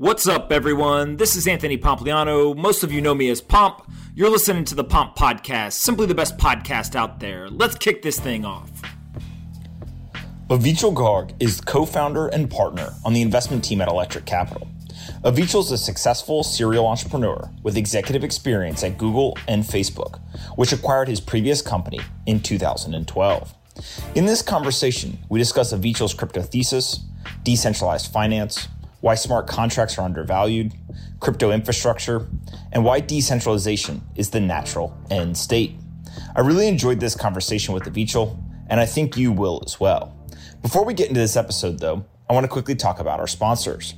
What's up, everyone? This is Anthony Pompliano. Most of you know me as Pomp. You're listening to the Pomp Podcast, simply the best podcast out there. Let's kick this thing off. Avichal Garg is co founder and partner on the investment team at Electric Capital. Avichal is a successful serial entrepreneur with executive experience at Google and Facebook, which acquired his previous company in 2012. In this conversation, we discuss Avichal's crypto thesis, decentralized finance, why smart contracts are undervalued, crypto infrastructure, and why decentralization is the natural end state. I really enjoyed this conversation with Avichal, and I think you will as well. Before we get into this episode, though, I want to quickly talk about our sponsors.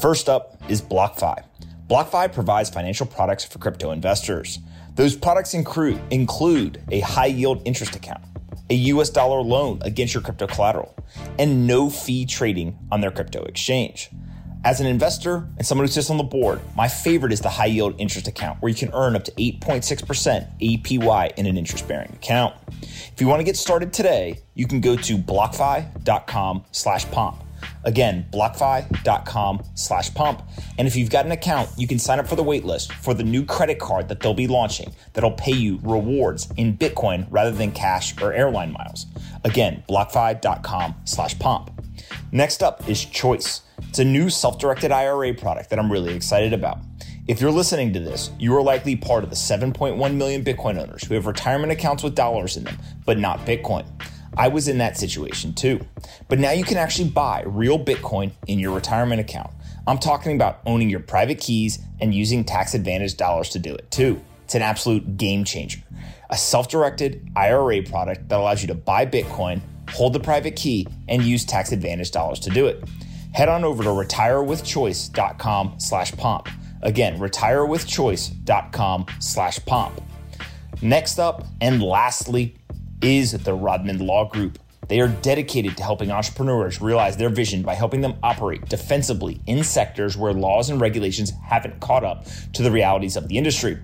First up is BlockFi. BlockFi provides financial products for crypto investors. Those products include, include a high yield interest account, a US dollar loan against your crypto collateral, and no fee trading on their crypto exchange. As an investor and someone who sits on the board, my favorite is the high yield interest account where you can earn up to 8.6% APY in an interest bearing account. If you want to get started today, you can go to blockfi.com slash pomp. Again, blockfi.com slash pomp. And if you've got an account, you can sign up for the waitlist for the new credit card that they'll be launching that'll pay you rewards in Bitcoin rather than cash or airline miles. Again, blockfi.com slash pomp. Next up is Choice. It's a new self directed IRA product that I'm really excited about. If you're listening to this, you are likely part of the 7.1 million Bitcoin owners who have retirement accounts with dollars in them, but not Bitcoin. I was in that situation too. But now you can actually buy real Bitcoin in your retirement account. I'm talking about owning your private keys and using tax advantage dollars to do it too. It's an absolute game changer. A self directed IRA product that allows you to buy Bitcoin, hold the private key, and use tax advantage dollars to do it head on over to retirewithchoice.com slash pomp. Again, retirewithchoice.com slash pomp. Next up and lastly is the Rodman Law Group. They are dedicated to helping entrepreneurs realize their vision by helping them operate defensively in sectors where laws and regulations haven't caught up to the realities of the industry.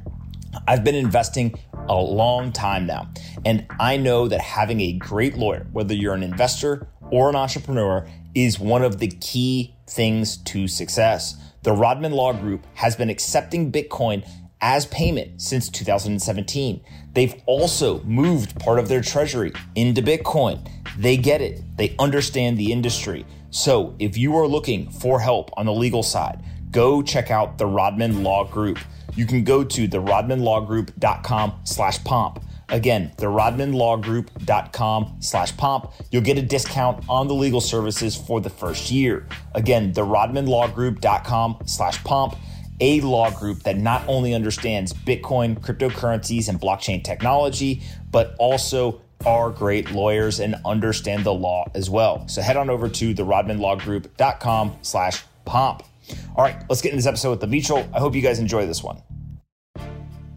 I've been investing a long time now, and I know that having a great lawyer, whether you're an investor or an entrepreneur, is one of the key things to success. The Rodman Law Group has been accepting Bitcoin as payment since 2017. They've also moved part of their treasury into Bitcoin. They get it, they understand the industry. So if you are looking for help on the legal side, go check out the Rodman Law Group. You can go to therodmanlawgroup.com slash pomp. Again, therodmanlawgroup.com slash pomp. You'll get a discount on the legal services for the first year. Again, therodmanlawgroup.com slash pomp. A law group that not only understands Bitcoin, cryptocurrencies, and blockchain technology, but also are great lawyers and understand the law as well. So head on over to therodmanlawgroup.com slash pomp. All right, let's get into this episode with the Avichal. I hope you guys enjoy this one.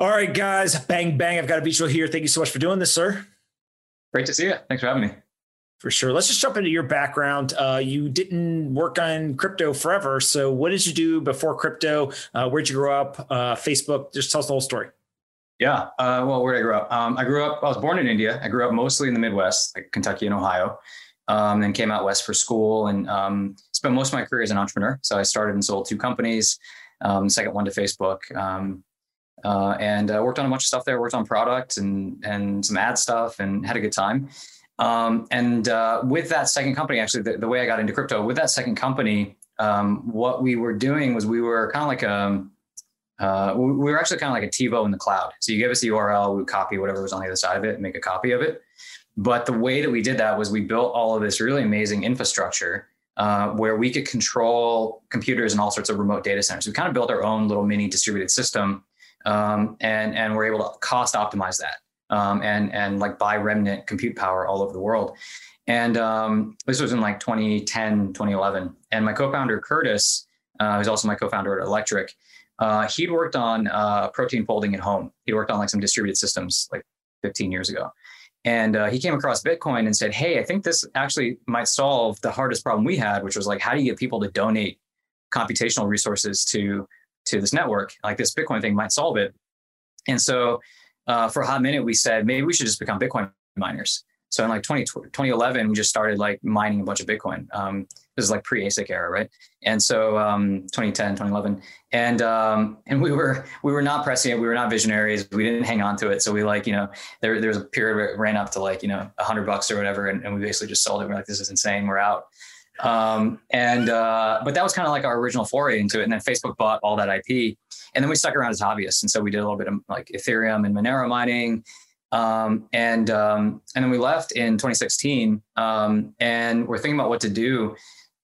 All right, guys, bang, bang. I've got Avichal here. Thank you so much for doing this, sir. Great to see you. Thanks for having me. For sure. Let's just jump into your background. Uh, you didn't work on crypto forever. So, what did you do before crypto? Uh, where'd you grow up? Uh, Facebook? Just tell us the whole story. Yeah. Uh, well, where did I grow up? Um, I grew up, I was born in India. I grew up mostly in the Midwest, like Kentucky and Ohio. Um, then came out west for school and um, spent most of my career as an entrepreneur. So, I started and sold two companies, um, second one to Facebook. Uh, and uh, worked on a bunch of stuff there. Worked on product and and some ad stuff, and had a good time. Um, and uh, with that second company, actually, the, the, way I got into crypto with that second company, um, what we were doing was we were kind of like a um, uh, we were actually kind of like a TiVo in the cloud. So you give us the URL, we would copy whatever was on the other side of it, and make a copy of it. But the way that we did that was we built all of this really amazing infrastructure uh, where we could control computers and all sorts of remote data centers. We kind of built our own little mini distributed system um, and and we're able to cost optimize that um, and and like buy remnant compute power all over the world. And um, this was in like 2010, 2011. And my co-founder Curtis, uh, who's also my co-founder at Electric, uh, he'd worked on uh, protein folding at home. He worked on like some distributed systems like 15 years ago. And uh, he came across Bitcoin and said, Hey, I think this actually might solve the hardest problem we had, which was like, how do you get people to donate computational resources to, to this network? Like this Bitcoin thing might solve it. And so uh, for a hot minute, we said, maybe we should just become Bitcoin miners. So in like 20, 2011, we just started like mining a bunch of Bitcoin. Um, this is like pre ASIC era, right? And so um, 2010, 2011, and um, and we were we were not pressing it. We were not visionaries. We didn't hang on to it. So we like you know there there was a period where it ran up to like you know a hundred bucks or whatever, and, and we basically just sold it. We're like, this is insane. We're out. Um, and uh, but that was kind of like our original foray into it. And then Facebook bought all that IP, and then we stuck around as hobbyists. And so we did a little bit of like Ethereum and Monero mining um, and um, and then we left in 2016, um, and we're thinking about what to do,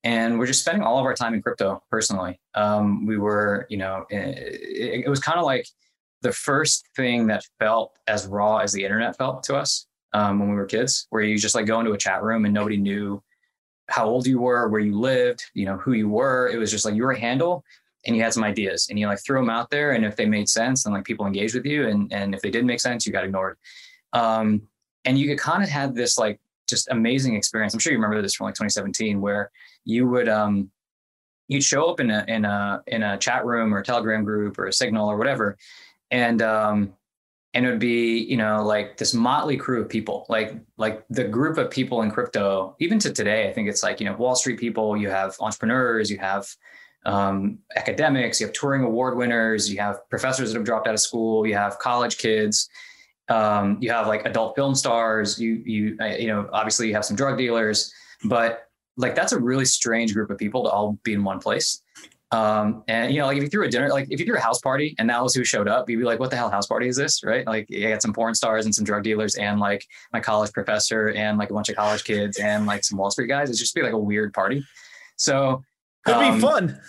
and we're just spending all of our time in crypto. Personally, um, we were, you know, it, it was kind of like the first thing that felt as raw as the internet felt to us um, when we were kids, where you just like go into a chat room and nobody knew how old you were, where you lived, you know, who you were. It was just like you were a handle and you had some ideas and you like threw them out there. And if they made sense then like people engaged with you and and if they didn't make sense you got ignored. Um, and you kind of had this like just amazing experience. I'm sure you remember this from like 2017 where you would um you'd show up in a in a in a chat room or a telegram group or a signal or whatever. And um and it would be you know like this motley crew of people like like the group of people in crypto even to today i think it's like you know wall street people you have entrepreneurs you have um, academics, you have Turing Award winners, you have professors that have dropped out of school, you have college kids, um, you have like adult film stars, you you uh, you know obviously you have some drug dealers, but like that's a really strange group of people to all be in one place. Um, and you know, like if you threw a dinner, like if you threw a house party and that was who showed up, you'd be like, what the hell house party is this? Right. Like you got some porn stars and some drug dealers and like my college professor and like a bunch of college kids and like some Wall Street guys. It's just be like a weird party. So it could um, be fun.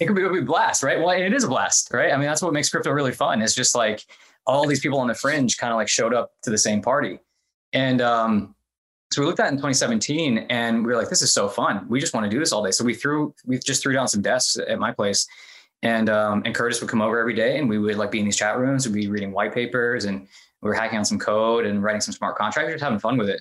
It could be, it could be blast, right? Well, it is a blast, right? I mean, that's what makes crypto really fun. It's just like all these people on the fringe kind of like showed up to the same party. And um, so we looked at it in 2017 and we were like, this is so fun. We just want to do this all day. So we threw, we just threw down some desks at my place and, um, and Curtis would come over every day and we would like be in these chat rooms, we'd be reading white papers and we were hacking on some code and writing some smart contracts, just having fun with it.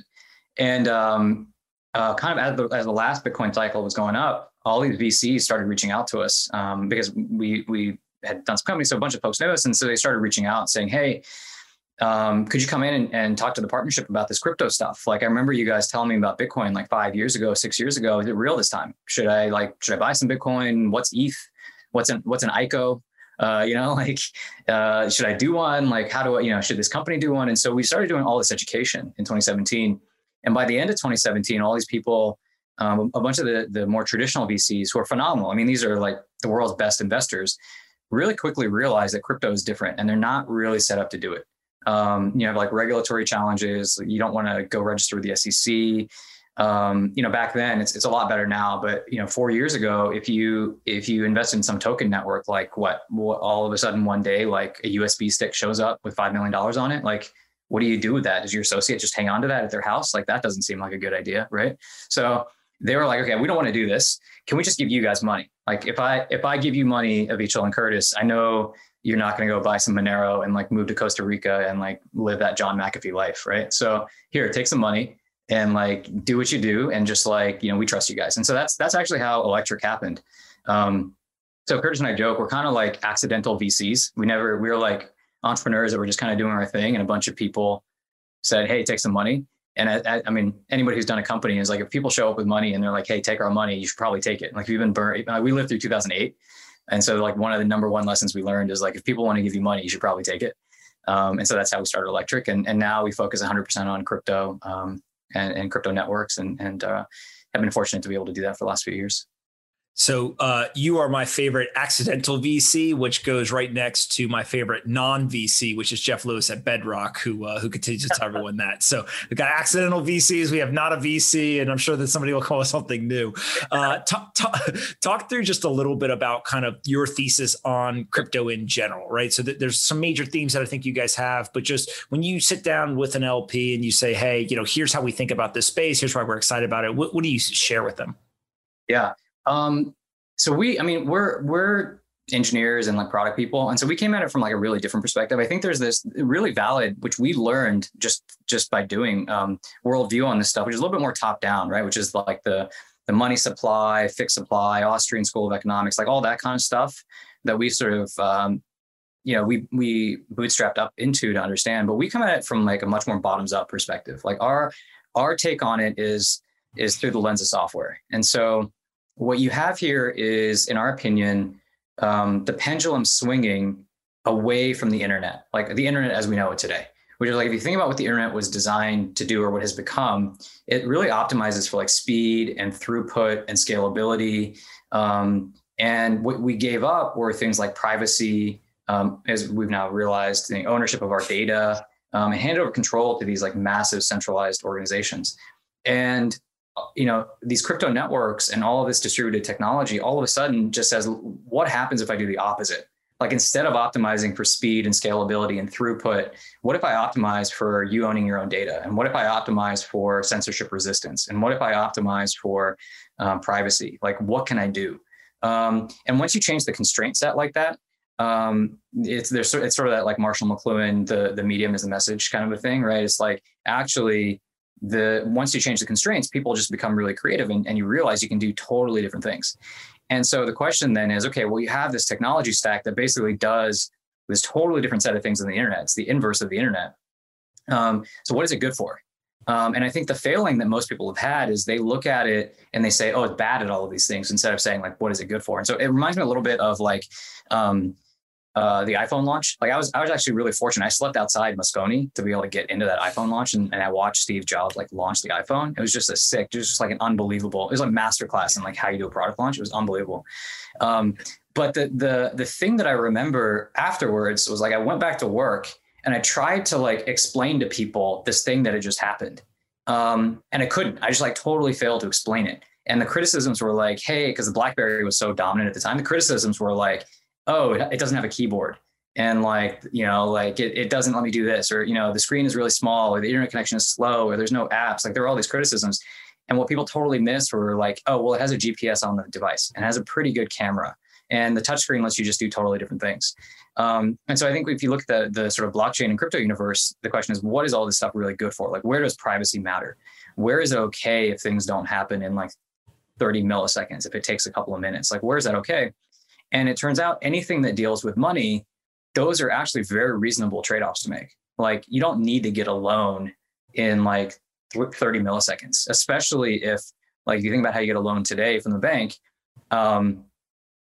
And um, uh, kind of as the, as the last Bitcoin cycle was going up, all these VCs started reaching out to us um, because we we had done some companies, so a bunch of folks knew us, and so they started reaching out saying, "Hey, um, could you come in and, and, talk to the partnership about this crypto stuff? Like, I remember you guys telling me about Bitcoin like five years ago, six years ago. Is it real this time? Should I like should I buy some Bitcoin? What's ETH? What's an what's an ICO? Uh, you know, like, uh, should I do one? Like, how do I, you know, should this company do one? And so we started doing all this education in 2017. And by the end of 2017, all these people um, a bunch of the, the more traditional VCs who are phenomenal. I mean, these are like the world's best investors really quickly realize that crypto is different and they're not really set up to do it. Um, you have like regulatory challenges. You don't want to go register with the SEC. Um, you know, back then it's, it's a lot better now, but you know, four years ago, if you, if you invest in some token network, like what, all of a sudden one day, like a USB stick shows up with $5 million on it, like, what do you do with that? Does your associate just hang on to that at their house? Like that doesn't seem like a good idea. Right. So they were like, okay, we don't want to do this. Can we just give you guys money? Like if I if I give you money, Avichal and Curtis, I know you're not going to go buy some Monero and like move to Costa Rica and like live that John McAfee life, right? So here, take some money and like do what you do and just like you know we trust you guys. And so that's that's actually how Electric happened. Um, so Curtis and I joke we're kind of like accidental VCs. We never we were like entrepreneurs that were just kind of doing our thing, and a bunch of people said, "Hey, take some money." And I, I, mean, anybody who's done a company is like, if people show up with money and they're like, "Hey, take our money," you should probably take it. Like we've been burned. Uh, we lived through 2008, and so like one of the number one lessons we learned is like, if people want to give you money, you should probably take it. Um, and so that's how we started Electric, and and now we focus 100% on crypto um, and, and crypto networks, and and uh, have been fortunate to be able to do that for the last few years. So uh, you are my favorite accidental VC, which goes right next to my favorite non VC, which is Jeff Lewis at Bedrock, who uh, who continues to tell everyone that. So we've got accidental VCs, we have not a VC, and I'm sure that somebody will call us something new. Uh, talk, talk, talk through just a little bit about kind of your thesis on crypto in general, right? So th- there's some major themes that I think you guys have, but just when you sit down with an LP and you say, hey, you know, here's how we think about this space, here's why we're excited about it. What, what do you share with them? Yeah. Um, so we, I mean, we're we're engineers and like product people, and so we came at it from like a really different perspective. I think there's this really valid, which we learned just just by doing um, worldview on this stuff, which is a little bit more top down, right? Which is like the the money supply, fixed supply, Austrian School of Economics, like all that kind of stuff that we sort of um, you know we we bootstrapped up into to understand but we come at it from like a much more bottoms up perspective like our our take on it is is through the lens of software and so what you have here is, in our opinion, um, the pendulum swinging away from the internet, like the internet as we know it today. Which is like if you think about what the internet was designed to do or what has become, it really optimizes for like speed and throughput and scalability. Um, and what we gave up were things like privacy, um, as we've now realized, the ownership of our data, um, and hand over control to these like massive centralized organizations. And you know these crypto networks and all of this distributed technology all of a sudden just says what happens if i do the opposite? Like instead of optimizing for speed and scalability and throughput what if i optimize for you owning your own data? And what if i optimize for censorship resistance? And what if i optimize for um, privacy? Like what can i do? Um, and once you change the constraint set like that um, it's there's it's sort of that like marshall mcluhan the the medium is the message kind of a thing right? It's like actually the once you change the constraints, people just become really creative and, and you realize you can do totally different things. And so the question then is, okay, well, you have this technology stack that basically does this totally different set of things than the internet. It's the inverse of the internet. Um, so what is it good for? Um, and I think the failing that most people have had is they look at it and they say, oh, it's bad at all of these things instead of saying like, what is it good for? And so it reminds me a little bit of like, um, uh, the iPhone launch. Like I was, I was actually really fortunate. I slept outside Moscone to be able to get into that iPhone launch, and, and I watched Steve Jobs like launch the iPhone. It was just a sick, it was just like an unbelievable. It was like masterclass in like how you do a product launch. It was unbelievable. Um, but the the the thing that I remember afterwards was like I went back to work and I tried to like explain to people this thing that had just happened, um, and I couldn't. I just like totally failed to explain it. And the criticisms were like, "Hey," because the BlackBerry was so dominant at the time. The criticisms were like oh, it, doesn't have a keyboard. And like you know like it, it doesn't let me do this or you know the screen is really small or the internet connection is slow or there's no apps like there are all these criticisms. And what people totally missed were like oh well it has a gps on the device and has a pretty good camera and the touchscreen lets you just do totally different things. Um, and so i think if you look at the, the sort of blockchain and crypto universe the question is what is all this stuff really good for? Like where does privacy matter? Where is it okay if things don't happen in like 30 milliseconds if it takes a couple of minutes? Like where is that okay and it turns out anything that deals with money, those are actually very reasonable trade offs to make. Like you don't need to get a loan in like 30 milliseconds, especially if like you think about how you get a loan today from the bank. Um,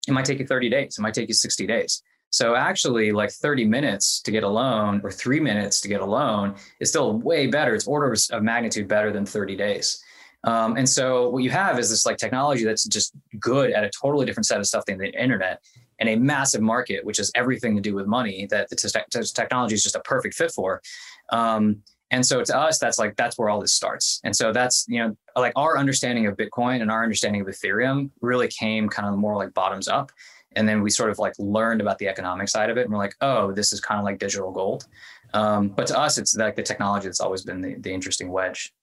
it might take you 30 days. It might take you 60 days. So actually, like 30 minutes to get a loan or three minutes to get a loan is still way better. It's orders of magnitude better than 30 days. Um, and so what you have is this like technology that's just good at a totally different set of stuff than the internet and a massive market, which has everything to do with money that the te- technology is just a perfect fit for. Um, and so to us, that's like, that's where all this starts. And so that's, you know, like our understanding of Bitcoin and our understanding of Ethereum really came kind of more like bottoms up. And then we sort of like learned about the economic side of it. And we're like, oh, this is kind of like digital gold. Um, but to us, it's like the technology that's always been the, the interesting wedge.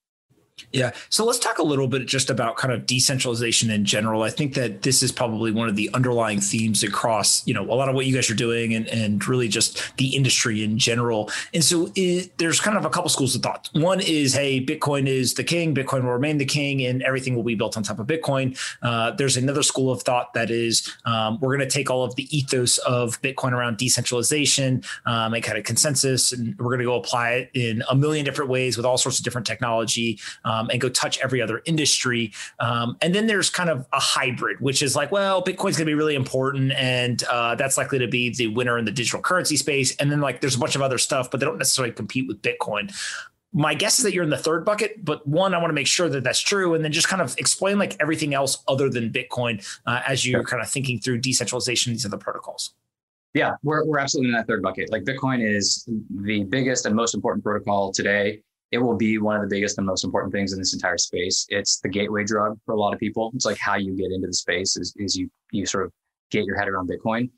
Yeah. So let's talk a little bit just about kind of decentralization in general. I think that this is probably one of the underlying themes across, you know, a lot of what you guys are doing and, and really just the industry in general. And so it, there's kind of a couple schools of thought. One is, hey, Bitcoin is the king, Bitcoin will remain the king, and everything will be built on top of Bitcoin. Uh, there's another school of thought that is, um, we're going to take all of the ethos of Bitcoin around decentralization um, and kind of consensus, and we're going to go apply it in a million different ways with all sorts of different technology um, and go touch every other industry. Um, and then there's kind of a hybrid, which is like, well, Bitcoin's going to be really important, and uh, that's likely to be the winner in the digital currency space. And then like there's a bunch of other stuff, but they don't necessarily compete with Bitcoin my guess is that you're in the third bucket, but one, I want to make sure that that's true, and then just kind of explain like everything else other than Bitcoin uh, as you're kind of thinking through decentralization these other protocols. Yeah, we're we're absolutely in that third bucket. Like Bitcoin is the biggest and most important protocol today. It will be one of the biggest and most important things in this entire space. It's the gateway drug for a lot of people. It's like how you get into the space is is you you sort of get your head around Bitcoin.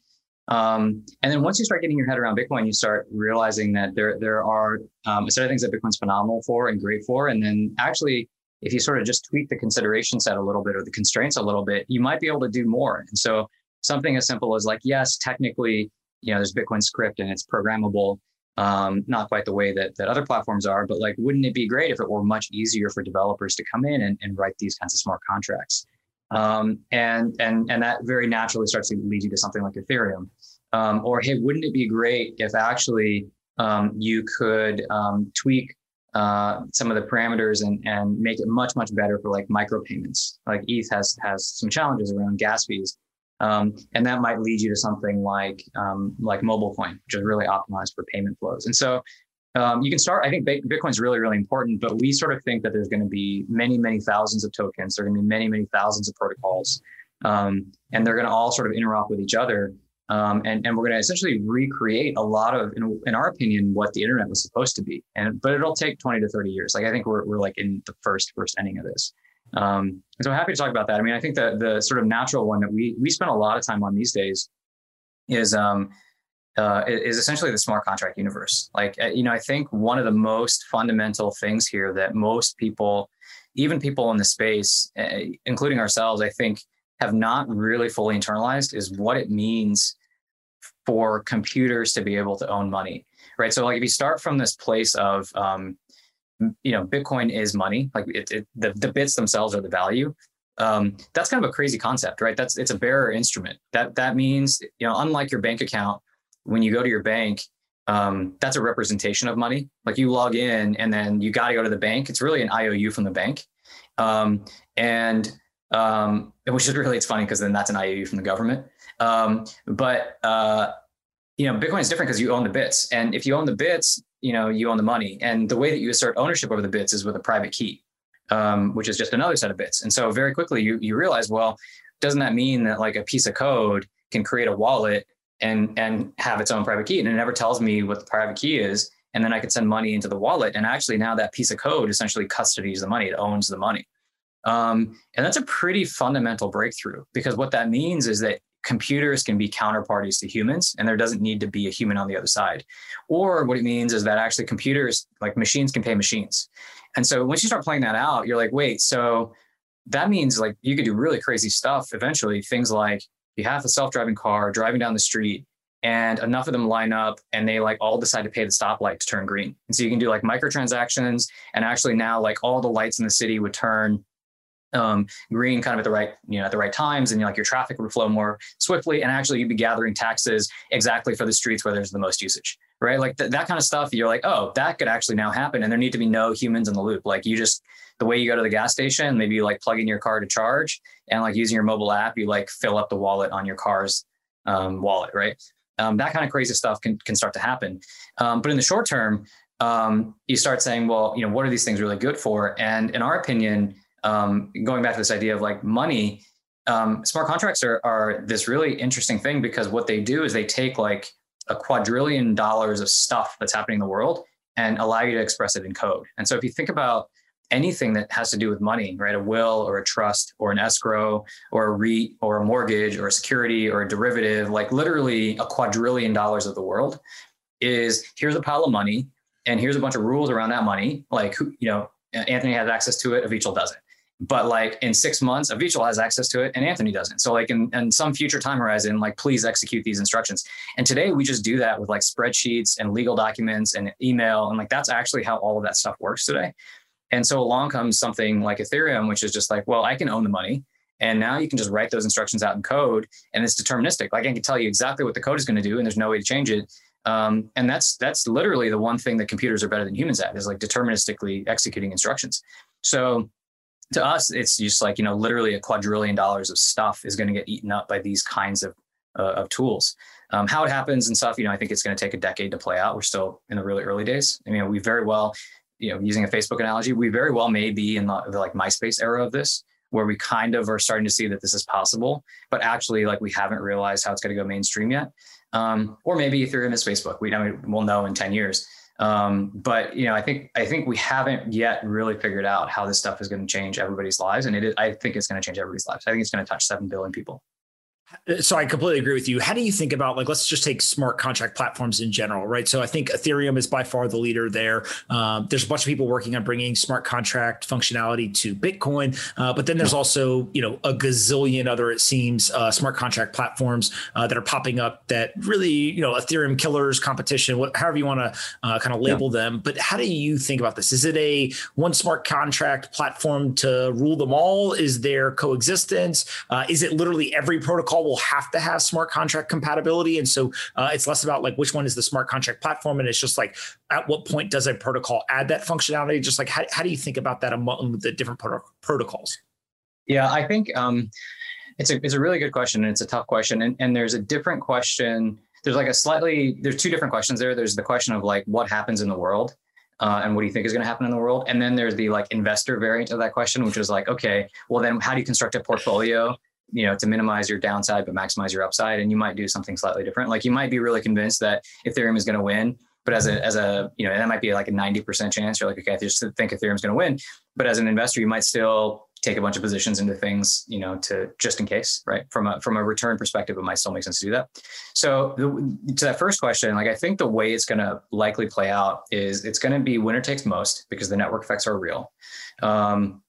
Um, and then once you start getting your head around Bitcoin, you start realizing that there there are um, a set of things that Bitcoin's phenomenal for and great for. And then actually, if you sort of just tweak the consideration set a little bit or the constraints a little bit, you might be able to do more. And so something as simple as like, yes, technically, you know, there's Bitcoin script and it's programmable. Um, not quite the way that, that other platforms are, but like, wouldn't it be great if it were much easier for developers to come in and, and write these kinds of smart contracts? Um, and and and that very naturally starts to lead you to something like Ethereum. Um, or hey, wouldn't it be great if actually um, you could um, tweak uh, some of the parameters and and make it much much better for like micropayments? Like ETH has has some challenges around gas fees. Um, and that might lead you to something like um, like MobileCoin, which is really optimized for payment flows. And so um, you can start. I think Bitcoin is really, really important, but we sort of think that there's going to be many, many thousands of tokens. There are going to be many, many thousands of protocols, um, and they're going to all sort of interop with each other. Um, and, and we're going to essentially recreate a lot of, in, in, our opinion, what the internet was supposed to be. And but it'll take 20 to 30 years. Like I think we're we're like in the first first inning of this. Um, and so I'm happy to talk about that. I mean, I think the the sort of natural one that we we spend a lot of time on these days is um, uh, is essentially the smart contract universe. Like, uh, you know, I think one of the most fundamental things here that most people, even people in the space, uh, including ourselves, I think have not really fully internalized is what it means for computers to be able to own money, right? So, like, if you start from this place of, um, you know, Bitcoin is money, like it, it, the the bits themselves are the value. Um, that's kind of a crazy concept, right? That's it's a bearer instrument. That that means, you know, unlike your bank account when you go to your bank, um, that's a representation of money. Like you log in and then you got to go to the bank. It's really an IOU from the bank. Um, and um, which is really, it's funny because then that's an IOU from the government. Um, but, uh, you know, Bitcoin is different because you own the bits. And if you own the bits, you know, you own the money. And the way that you assert ownership over the bits is with a private key, um, which is just another set of bits. And so very quickly you, you realize, well, doesn't that mean that like a piece of code can create a wallet and and have its own private key and it never tells me what the private key is and then i could send money into the wallet and actually now that piece of code essentially custodies the money it owns the money um, and that's a pretty fundamental breakthrough because what that means is that computers can be counterparties to humans and there doesn't need to be a human on the other side or what it means is that actually computers like machines can pay machines and so once you start playing that out you're like wait so that means like you could do really crazy stuff eventually things like you have a self-driving car driving down the street and enough of them line up and they like all decide to pay the stoplight to turn green. And so you can do like microtransactions and actually now like all the lights in the city would turn um, green kind of at the right, you know, at the right times and like your traffic would flow more swiftly. And actually you'd be gathering taxes exactly for the streets where there's the most usage, right? Like th- that kind of stuff. You're like, oh, that could actually now happen. And there need to be no humans in the loop. Like you just the way you go to the gas station, maybe you like plug in your car to charge and like using your mobile app, you like fill up the wallet on your car's um, wallet, right? Um, that kind of crazy stuff can, can start to happen. Um, but in the short term, um, you start saying, well, you know, what are these things really good for? And in our opinion, um, going back to this idea of like money, um, smart contracts are, are this really interesting thing because what they do is they take like a quadrillion dollars of stuff that's happening in the world and allow you to express it in code. And so if you think about anything that has to do with money, right? A will or a trust or an escrow or a REIT or a mortgage or a security or a derivative, like literally a quadrillion dollars of the world is here's a pile of money and here's a bunch of rules around that money. Like, you know, Anthony has access to it, Avichal doesn't. But like in six months, Avichal has access to it and Anthony doesn't. So like in, in some future time horizon, like please execute these instructions. And today we just do that with like spreadsheets and legal documents and email. And like that's actually how all of that stuff works today. And so along comes something like Ethereum, which is just like, well, I can own the money. And now you can just write those instructions out in code and it's deterministic. Like I can tell you exactly what the code is going to do and there's no way to change it. Um, and that's that's literally the one thing that computers are better than humans at is like deterministically executing instructions. So to us, it's just like, you know, literally a quadrillion dollars of stuff is going to get eaten up by these kinds of, uh, of tools. Um, how it happens and stuff, you know, I think it's going to take a decade to play out. We're still in the really early days. I mean, we very well you know, using a Facebook analogy, we very well may be in the, the like MySpace era of this, where we kind of are starting to see that this is possible, but actually like we haven't realized how it's going to go mainstream yet. Um, or maybe Ethereum is Facebook. We I mean, we'll know in 10 years. Um, but you know, I think I think we haven't yet really figured out how this stuff is going to change everybody's lives, and it is, I think it's going to change everybody's lives. I think it's going to touch seven billion people. So I completely agree with you. How do you think about like let's just take smart contract platforms in general, right? So I think Ethereum is by far the leader there. Um, there's a bunch of people working on bringing smart contract functionality to Bitcoin, uh, but then there's also you know a gazillion other it seems uh, smart contract platforms uh, that are popping up that really you know Ethereum killers, competition, what, however you want to uh, kind of label yeah. them. But how do you think about this? Is it a one smart contract platform to rule them all? Is there coexistence? Uh, is it literally every protocol? Will have to have smart contract compatibility. And so uh, it's less about like which one is the smart contract platform. And it's just like at what point does a protocol add that functionality? Just like how, how do you think about that among the different pro- protocols? Yeah, I think um, it's a it's a really good question and it's a tough question. And, and there's a different question. There's like a slightly there's two different questions there. There's the question of like what happens in the world. Uh, and what do you think is going to happen in the world? And then there's the like investor variant of that question, which is like, okay, well then how do you construct a portfolio you know to minimize your downside but maximize your upside and you might do something slightly different. Like you might be really convinced that ethereum is going to win but as a as a you know that might be like a 90% chance you're like okay i just think ethereum's going to win. But as an investor you might still take a bunch of positions into things you know to just in case right? From a from a return perspective it might still make sense to do that. So the, to that first question like i think the way it's going to likely play out is it's going to be winner takes most because the network effects are real. Um,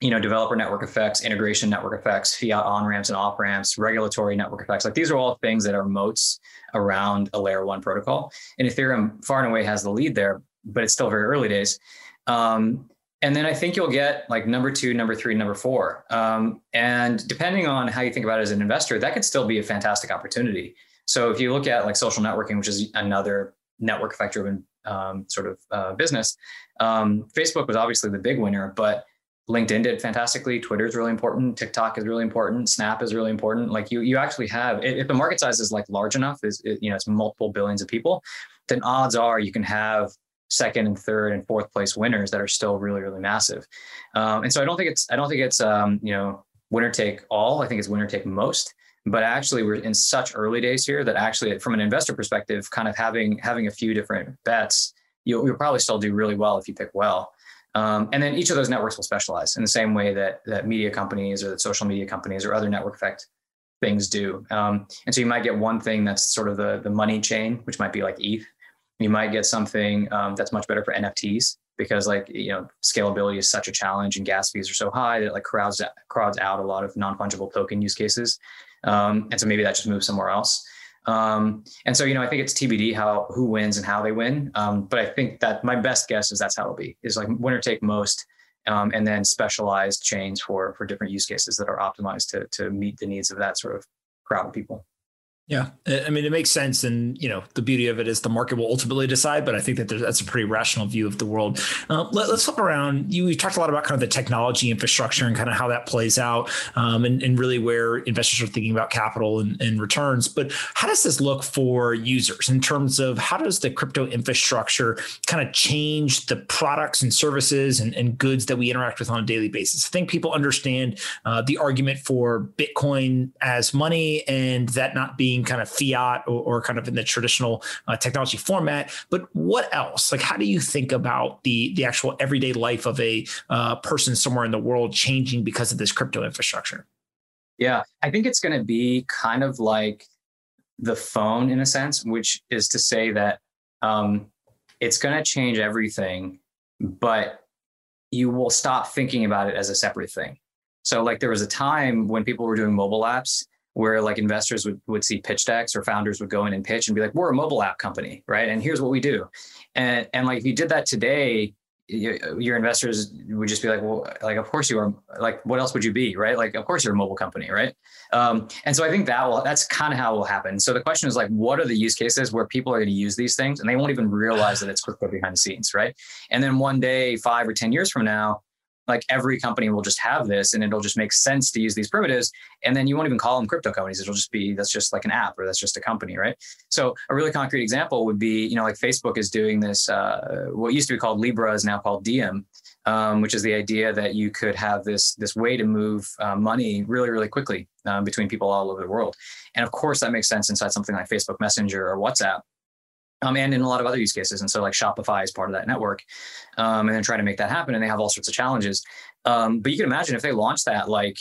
you know, developer network effects, integration network effects, fiat on ramps and off ramps, regulatory network effects. Like these are all things that are moats around a layer one protocol. And Ethereum far and away has the lead there, but it's still very early days. Um, and then I think you'll get like number two, number three, number four. Um, and depending on how you think about it as an investor, that could still be a fantastic opportunity. So if you look at like social networking, which is another network effect driven um, sort of uh, business, um, Facebook was obviously the big winner, but LinkedIn did fantastically. Twitter is really important. TikTok is really important. Snap is really important. Like you, you actually have if the market size is like large enough, is you know it's multiple billions of people, then odds are you can have second and third and fourth place winners that are still really really massive. Um, and so I don't think it's I don't think it's um, you know winner take all. I think it's winner take most. But actually, we're in such early days here that actually, from an investor perspective, kind of having having a few different bets, you'll, you'll probably still do really well if you pick well. Um, and then each of those networks will specialize in the same way that that media companies or that social media companies or other network effect things do. Um, and so you might get one thing that's sort of the the money chain, which might be like ETH. You might get something um, that's much better for NFTs because like you know scalability is such a challenge and gas fees are so high that it like crowds crowds out a lot of non fungible token use cases. Um, and so maybe that just moves somewhere else. Um, and so, you know, I think it's TBD how who wins and how they win. Um, but I think that my best guess is that's how it'll be is like winner take most, um, and then specialized chains for for different use cases that are optimized to to meet the needs of that sort of crowd of people. Yeah, I mean, it makes sense, and you know, the beauty of it is the market will ultimately decide. But I think that that's a pretty rational view of the world. Uh, let, us flip around. You, talked a lot about kind of the technology infrastructure and kind of how that plays out, um, and, and, really where investors are thinking about capital and, and, returns. But how does this look for users in terms of how does the crypto infrastructure kind of change the products and services and, and goods that we interact with on a daily basis? I think people understand uh, the argument for Bitcoin as money and that not being being kind of fiat or, or kind of in the traditional uh, technology format. But what else? Like, how do you think about the the actual everyday life of a uh, person somewhere in the world changing because of this crypto infrastructure? Yeah, I think it's going to be kind of like the phone in a sense, which is to say that um, it's going to change everything, but you will stop thinking about it as a separate thing. So, like, there was a time when people were doing mobile apps where like investors would, would see pitch decks or founders would go in and pitch and be like, we're a mobile app company, right? And here's what we do. And, and like if you did that today, your investors would just be like, well, like, of course you are like, what else would you be? Right. Like, of course you're a mobile company. Right. Um, and so I think that will, that's kind of how it will happen. So the question is like, what are the use cases where people are going to use these things and they won't even realize that it's crypto behind the scenes. Right. And then one day, five or 10 years from now, like every company will just have this and it'll just make sense to use these primitives. And then you won't even call them crypto companies. It'll just be, that's just like an app or that's just a company, right? So a really concrete example would be, you know, like Facebook is doing this, uh, what used to be called Libra is now called Diem. Um, which is the idea that you could have this this way to move uh, money really really quickly um, between people all over the world, and of course that makes sense inside something like Facebook Messenger or WhatsApp um, and in a lot of other use cases. And so, like Shopify is part of that network, um, and they're trying to make that happen. And they have all sorts of challenges. Um, but you can imagine if they launch that, like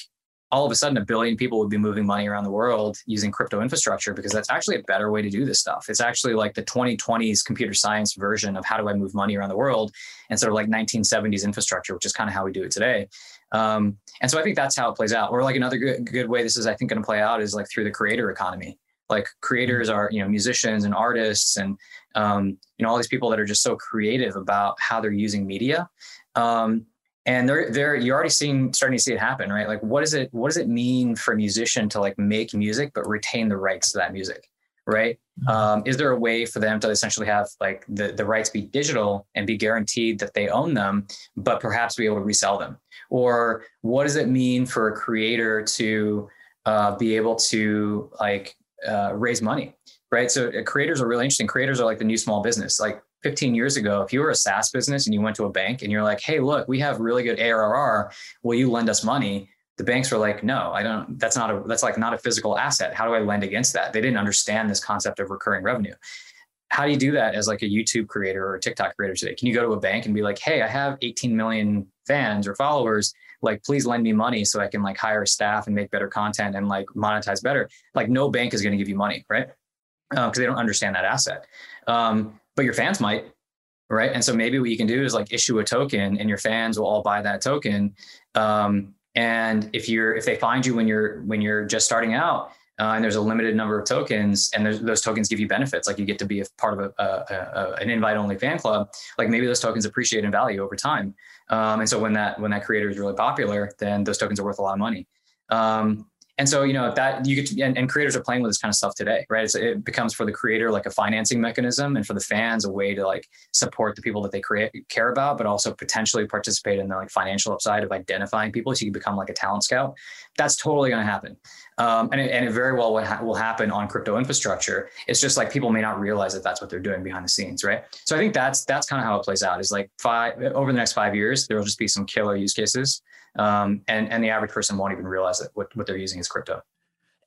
all of a sudden, a billion people would be moving money around the world using crypto infrastructure because that's actually a better way to do this stuff. It's actually like the 2020s computer science version of how do I move money around the world, sort of like 1970s infrastructure, which is kind of how we do it today. Um, and so I think that's how it plays out. Or like another good, good way this is, I think, going to play out is like through the creator economy like creators are you know musicians and artists and um, you know all these people that are just so creative about how they're using media. Um, and they're they're you're already seeing starting to see it happen right? Like what is it what does it mean for a musician to like make music but retain the rights to that music right? Mm-hmm. um, is there a way for them to essentially have like the, the rights be digital and be guaranteed that they own them but perhaps be able to resell them? Or what does it mean for a creator to uh, be able to like uh, raise money, right? So uh, creators are really interesting. Creators are like the new small business. Like 15 years ago, if you were a SaaS business and you went to a bank and you're like, hey, look, we have really good ARR. Will you lend us money? The banks were like, no, I don't, that's not a, that's like not a physical asset. How do I lend against that? They didn't understand this concept of recurring revenue. How do you do that as like a YouTube creator or a TikTok creator today? Can you go to a bank and be like, hey, I have 18 million fans or followers like please lend me money so i can like hire staff and make better content and like monetize better. Like no bank is going to give you money right? Because uh, they don't understand that asset. Um, but your fans might right? And so maybe what you can do is like issue a token and your fans will all buy that token. Um, and if you're if they find you when you're when you're just starting out uh, and there's a limited number of tokens, and those tokens give you benefits, like you get to be a part of a, a, a an invite-only fan club. Like maybe those tokens appreciate in value over time, um, and so when that when that creator is really popular, then those tokens are worth a lot of money. Um, and so, you know, that you get to, and, and, creators are playing with this kind of stuff today, right? It's, it becomes for the creator like a financing mechanism, and for the fans a way to like support the people that they create care about, but also potentially participate in the like financial upside of identifying people, so you can become like a talent scout. That's totally going to happen, um, and, it, and it very well will, ha- will happen on crypto infrastructure. It's just like people may not realize that that's what they're doing behind the scenes, right? So I think that's that's kind of how it plays out. Is like five over the next five years, there will just be some killer use cases um, and and the average person won't even realize that what, what they're using is crypto.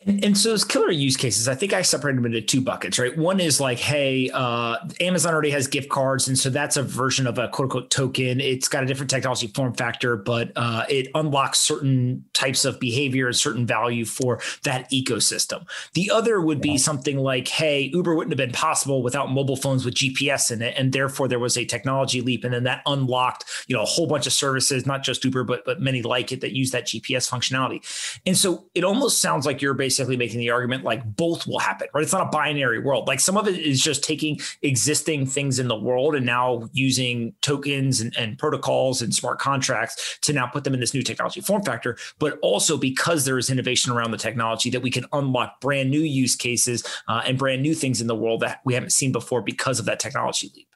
And, and, so those killer use cases, I think I separated them into two buckets, right? One is like, hey, uh, Amazon already has gift cards, and so that's a version of a quote unquote token. It's got a different technology form factor, but uh, it unlocks certain types of behavior and certain value for that ecosystem. The other would be something like, hey, Uber wouldn't have been possible without mobile phones with GPS in it, and therefore there was a technology leap, and then that unlocked, you know, a whole bunch of services, not just Uber, but but many like it that use that GPS functionality. And so it almost sounds like you're basically basically making the argument like both will happen, right? It's not a binary world. Like some of it is just taking existing things in the world and now using tokens and, and protocols and smart contracts to now put them in this new technology form factor. But also because there is innovation around the technology that we can unlock brand new use cases uh, and brand new things in the world that we haven't seen before because of that technology leap.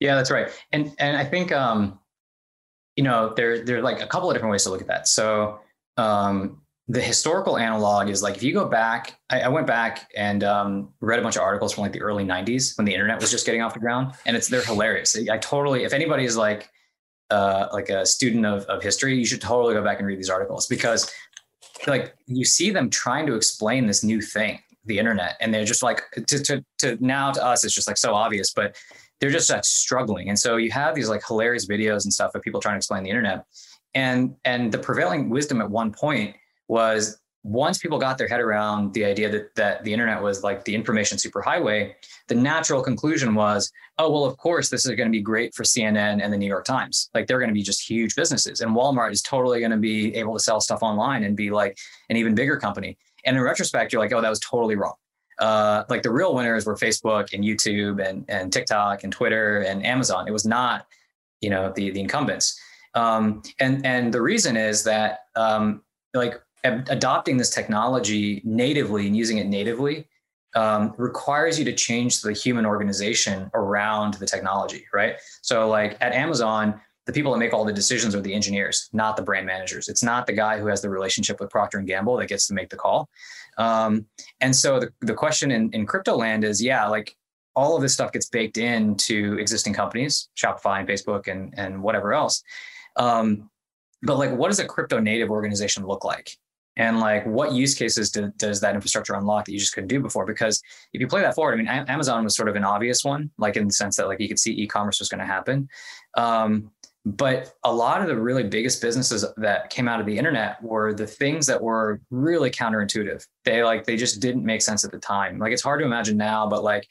Yeah, that's right. And and I think um, you know there there are like a couple of different ways to look at that. So um, the historical analog is like if you go back i, I went back and um, read a bunch of articles from like the early 90s when the internet was just getting off the ground and it's they're hilarious. I totally if anybody is like uh, like a student of, of history you should totally go back and read these articles because like you see them trying to explain this new thing the internet and they're just like to, to, to now to us it's just like so obvious but they're just like struggling. And so you have these like hilarious videos and stuff of people trying to explain the internet and and the prevailing wisdom at one point was once people got their head around the idea that, that the internet was like the information superhighway, the natural conclusion was, oh, well, of course, this is going to be great for CNN and the New York Times. Like they're going to be just huge businesses. And Walmart is totally going to be able to sell stuff online and be like an even bigger company. And in retrospect, you're like, oh, that was totally wrong. Uh, like the real winners were Facebook and YouTube and, and TikTok and Twitter and Amazon. It was not, you know, the, the incumbents. Um, and, and the reason is that um, like adopting this technology natively and using it natively um, requires you to change the human organization around the technology, right? So, like at Amazon, the people that make all the decisions are the engineers, not the brand managers. It's not the guy who has the relationship with Procter and Gamble that gets to make the call. Um, and so the, the question in, in crypto land is, yeah, like all of this stuff gets baked into existing companies, Shopify and Facebook and, and whatever else. Um, but like, what does a crypto native organization look like? And like what use cases do, does that infrastructure unlock that you just couldn't do before? Because if you play that forward i mean amazon was sort of an obvious one like in the sense that like you could see e-commerce was going to happen. Um, but a lot of the really biggest businesses that came out of the internet were the things that were really counterintuitive. They like they just didn't make sense at the time. Like it's hard to imagine now but like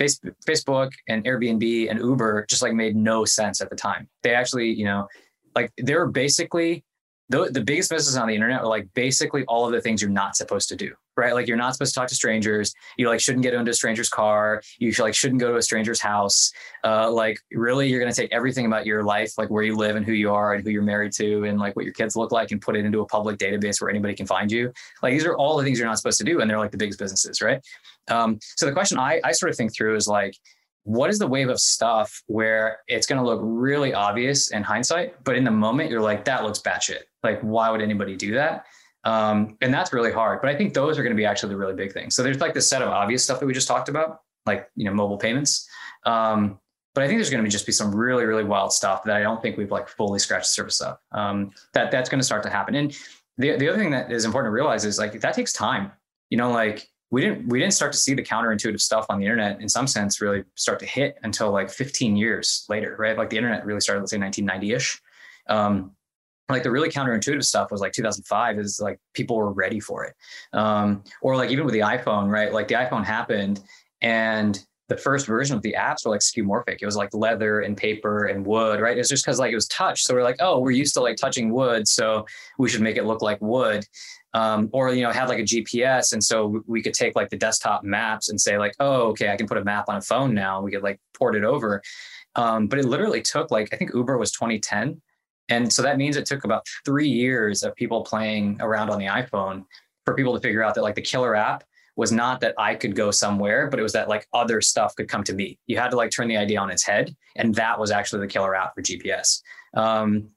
Facebook and Airbnb and Uber just like made no sense at the time. They actually, you know, like they were basically the, the biggest businesses on the internet are like basically all of the things you're not supposed to do right? Like you're not supposed to talk to strangers. You like shouldn't get into a stranger's car. You like shouldn't go to a stranger's house. Uh, like really you're going to take everything about your life like where you live and who you are and who you're married to and like what your kids look like and put it into a public database where anybody can find you. Like these are all the things you're not supposed to do and they're like the biggest businesses right? Um, so the question I, I sort of think through is like what is the wave of stuff where it's going to look really obvious in hindsight, but in the moment you're like, that looks batshit. Like, why would anybody do that? Um, and that's really hard. But I think those are going to be actually the really big things. So there's like the set of obvious stuff that we just talked about, like you know mobile payments. Um, but I think there's going to be just be some really really wild stuff that I don't think we've like fully scratched the surface of. Um, that that's going to start to happen. And the the other thing that is important to realize is like that takes time. You know, like we didn't we didn't start to see the counterintuitive stuff on the internet in some sense really start to hit until like 15 years later, right? Like the internet really started, let's say 1990-ish. Um, like the really counterintuitive stuff was like 2005 is like people were ready for it. Um, or like even with the iPhone, right? Like the iPhone happened and the first version of the apps were like skeuomorphic. It was like leather and paper and wood, right? It's just because like it was touch. So we're like, oh, we're used to like touching wood, so we should make it look like wood um, or you know had like a gps and so we could take like the desktop maps and say like oh okay i can put a map on a phone now we could like port it over um, but it literally took like i think uber was 2010 and so that means it took about three years of people playing around on the iphone for people to figure out that like the killer app was not that I could go somewhere, but it was that like other stuff could come to me. You had to like turn the idea on its head, and that was actually the killer app for GPS. Um,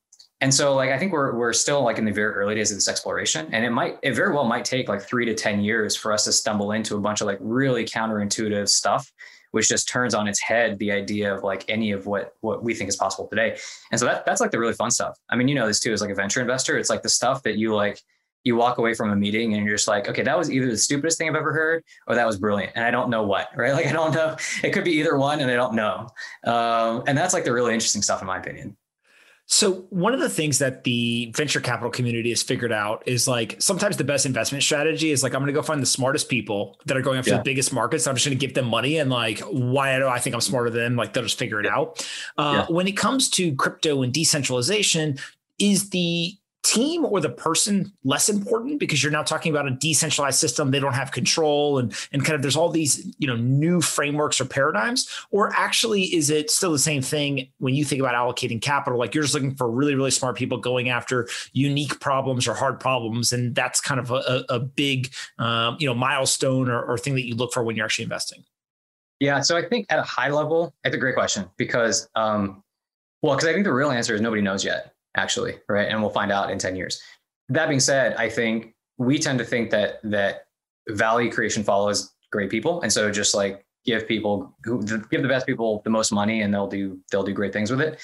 and so like I think we're we're still like in the very early days of this exploration. And it might it very well might take like three to 10 years for us to stumble into a bunch of like really counterintuitive stuff, which just turns on its head the idea of like any of what what we think is possible today. And so that that's like the really fun stuff. I mean, you know this too, as like a venture investor. It's like the stuff that you like you walk away from a meeting and you're just like, okay, that was either the stupidest thing I've ever heard or that was brilliant. And I don't know what, right? Like, I don't know. It could be either one and I don't know. Um, and that's like the really interesting stuff, in my opinion. So one of the things that the venture capital community has figured out is like sometimes the best investment strategy is like I'm going to go find the smartest people that are going after yeah. the biggest markets. I'm just going to give them money and like why do I think I'm smarter than them? Like they'll just figure it out. Uh, yeah. When it comes to crypto and decentralization, is the team or the person less important? Because you're now talking about a decentralized system they don't have control and and kind of there's all these you know new frameworks or paradigms or actually is it still the same thing when you think about allocating capital? Like you're just looking for really really smart people going after unique problems or hard problems and that's kind of a, a big um, you know milestone or, or thing that you look for when you're actually investing. Yeah so i think at a high level it's a great question because um, well because i think the real answer is nobody knows yet actually, right? And we'll find out in 10 years. That being said, I think we tend to think that that value creation follows great people. And so just like give people who give the best people the most money and they'll do they'll do great things with it.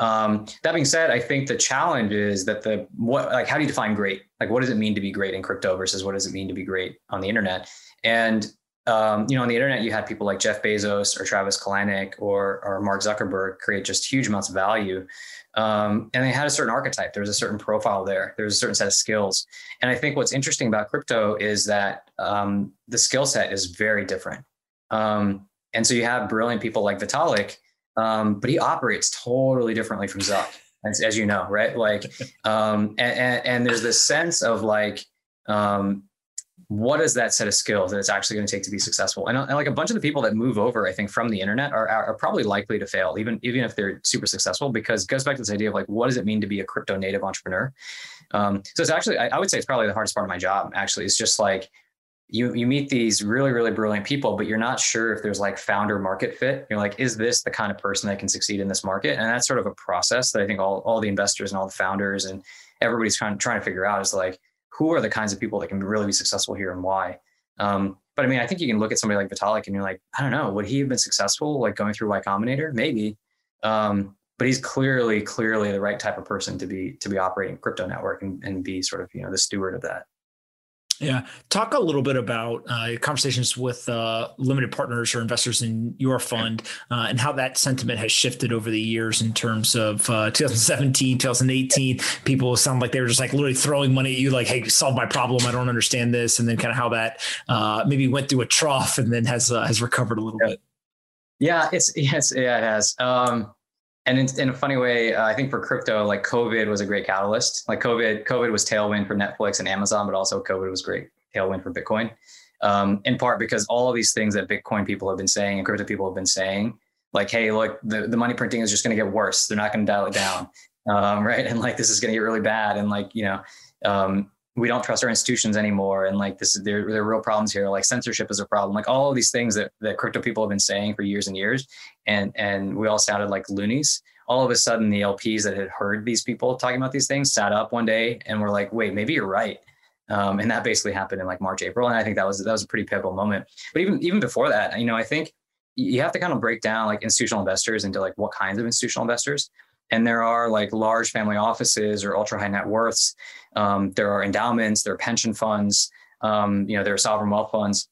Um, that being said, I think the challenge is that the what like how do you define great? Like what does it mean to be great in crypto versus what does it mean to be great on the internet? And um, you know, on the internet, you had people like Jeff Bezos or Travis Kalanick or or Mark Zuckerberg create just huge amounts of value. Um, and they had a certain archetype. There was a certain profile there. There was a certain set of skills. And I think what's interesting about crypto is that um, the skill set is very different. Um, and so you have brilliant people like Vitalik, um, but he operates totally differently from Zuck, as, as you know, right? Like, um, and, and, and, there's this sense of like, um, what is that set of skills that it's actually going to take to be successful? And, and, like a bunch of the people that move over, I think, from the internet are, are probably likely to fail, even even if they're super successful, because it goes back to this idea of like, what does it mean to be a crypto native entrepreneur? Um, so it's actually, I, I, would say, it's probably the hardest part of my job. Actually, it's just like you you meet these really really brilliant people but you're not sure if there's like founder market fit you're like is this the kind of person that can succeed in this market and that's sort of a process that i think all, all the investors and all the founders and everybody's trying, trying to figure out is like who are the kinds of people that can really be successful here and why? Um, but i mean i think you can look at somebody like vitalik and you're like i don't know would he have been successful like going through y combinator? Maybe. Um, but he's clearly clearly the right type of person to be to be operating crypto network and, and be sort of you know the steward of that yeah. Talk a little bit about uh, conversations with uh, limited partners or investors in your fund uh, and how that sentiment has shifted over the years in terms of uh, 2017, 2018. People sound like they were just like literally throwing money at you, like, hey, solve my problem. I don't understand this. And then kind of how that uh, maybe went through a trough and then has uh, has recovered a little yeah. bit. Yeah, it's yes, yeah, it has. Um, and in, in, a funny way, uh, I think for crypto, like COVID was a great catalyst. Like COVID, COVID was tailwind for Netflix and Amazon, but also COVID was great tailwind for Bitcoin. Um, in part because all of these things that Bitcoin people have been saying and crypto people have been saying, like, hey, look, the, the money printing is just going to get worse. They're not going to dial it down, um, right? And like, this is going to get really bad. And like, you know, um, we don't trust our institutions anymore. And like, this is there, there are real problems here. Like, censorship is a problem. Like, all of these things that that crypto people have been saying for years and years, and and we all sounded like loonies all of a sudden the LPs that had heard these people talking about these things sat up one day and were like, wait, maybe you're right. Um, and that basically happened in like March, April. And I think that was that was a pretty pivotal moment. But even even before that, you know, I think you have to kind of break down like institutional investors into like what kinds of institutional investors. And there are like large family offices or ultra high net worths. Um, there are endowments, there are pension funds, um, you know, there are sovereign wealth funds.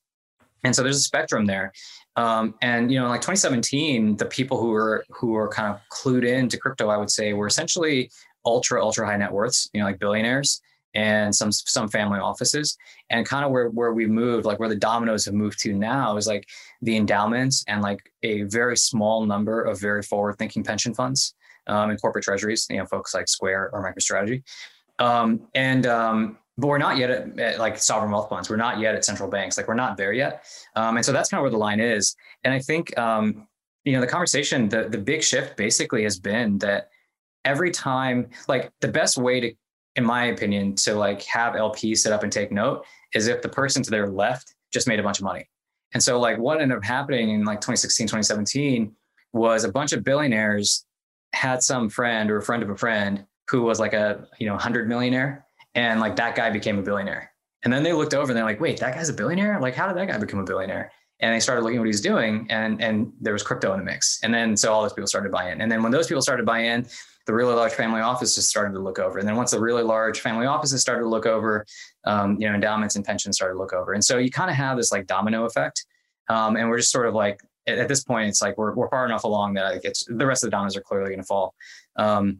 And so there's a spectrum there. Um, and you know, like 2017, the people who were who were kind of clued into crypto, I would say, were essentially ultra ultra high net worths, you know, like billionaires and some some family offices. And kind of where where we moved, like where the dominoes have moved to now, is like the endowments and like a very small number of very forward thinking pension funds um, and corporate treasuries, you know, folks like Square or MicroStrategy. Um, and um, but we're not yet at, at, like sovereign wealth funds. We're not yet at central banks. Like we're not there yet. Um, and so that's kind of where the line is. And I think um, you know the conversation, the the big shift basically has been that every time, like the best way to, in my opinion, to like have LP sit up and take note is if the person to their left just made a bunch of money. And so like what ended up happening in like 2016, 2017 was a bunch of billionaires had some friend or a friend of a friend who was like a you know 100 millionaire and like that guy became a billionaire. And then they looked over and they're like, wait, that guy's a billionaire? Like, how did that guy become a billionaire? And they started looking at what he's doing, and and there was crypto in the mix. And then so all those people started buying in. And then when those people started buying in, the really large family offices started to look over. And then once the really large family offices started to look over, um, you know, endowments and pensions started to look over. And so you kind of have this like domino effect. Um, and we're just sort of like at, at, this point, it's like we're we're far enough along that like it's the rest of the dominoes are clearly going to fall. Um,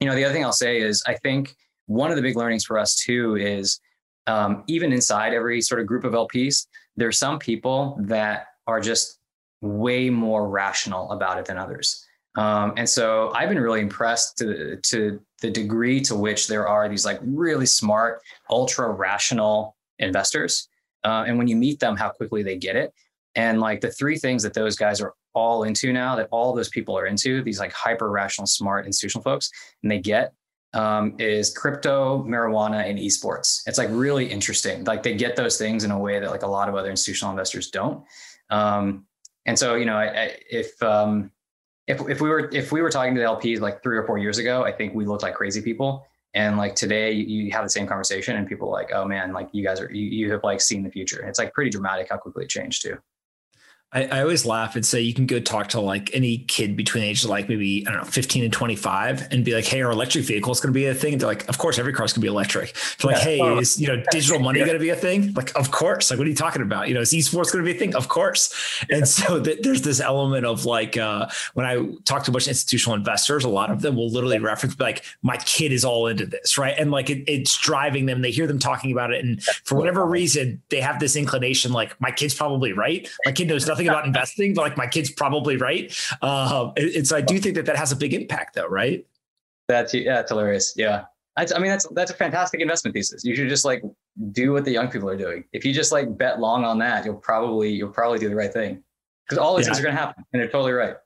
you know, the other thing I'll say is I think one of the big learnings for us too is um, even inside every sort of group of LPs, there's some people that are just way more rational about it than others. Um, and so I've been really impressed to, to the degree to which there are these like really smart, ultra rational investors. Uh, and when you meet them, how quickly they get it. And like the three things that those guys are all into now, that all those people are into, these like hyper rational, smart institutional folks, and they get um, is crypto, marijuana, and esports. It's like really interesting. Like they get those things in a way that like a lot of other institutional investors don't. Um, and so, you know, I, I, if um, if if we were if we were talking to the LPs like three or four years ago, I think we looked like crazy people. And like today, you, you have the same conversation, and people are like, "Oh man, like you guys are you, you have like seen the future." It's like pretty dramatic how quickly it changed too. I, I, always laugh and say you can go talk to like any kid between the ages of like maybe I don't know 15 and 25 and be like, hey, our electric vehicle is going to be a thing. And they're like, of course, every car is going to be electric. They're like, hey, is you know digital money going to be a thing? Like, of course. Like, what are you talking about? You know, is esports going to be a thing? Of course. And so th- there's this element of like uh, when I talk to a bunch of institutional investors, a lot of them will literally reference like, my kid is all into this, right? And like it, it's driving them. They hear them talking about it, and for whatever reason, they have this inclination like, my kid's probably right. My kid knows nothing about investing but like my kid's probably right. Um, and, and, so I do think that that has a big impact, though, right? That's yeah, that's hilarious. Yeah, I, I mean that's that's a fantastic investment thesis. You should just like do what the young people are doing. If you just like bet long on that, you'll probably you'll probably do the right thing because all these yeah. things are going to happen, and they're totally right.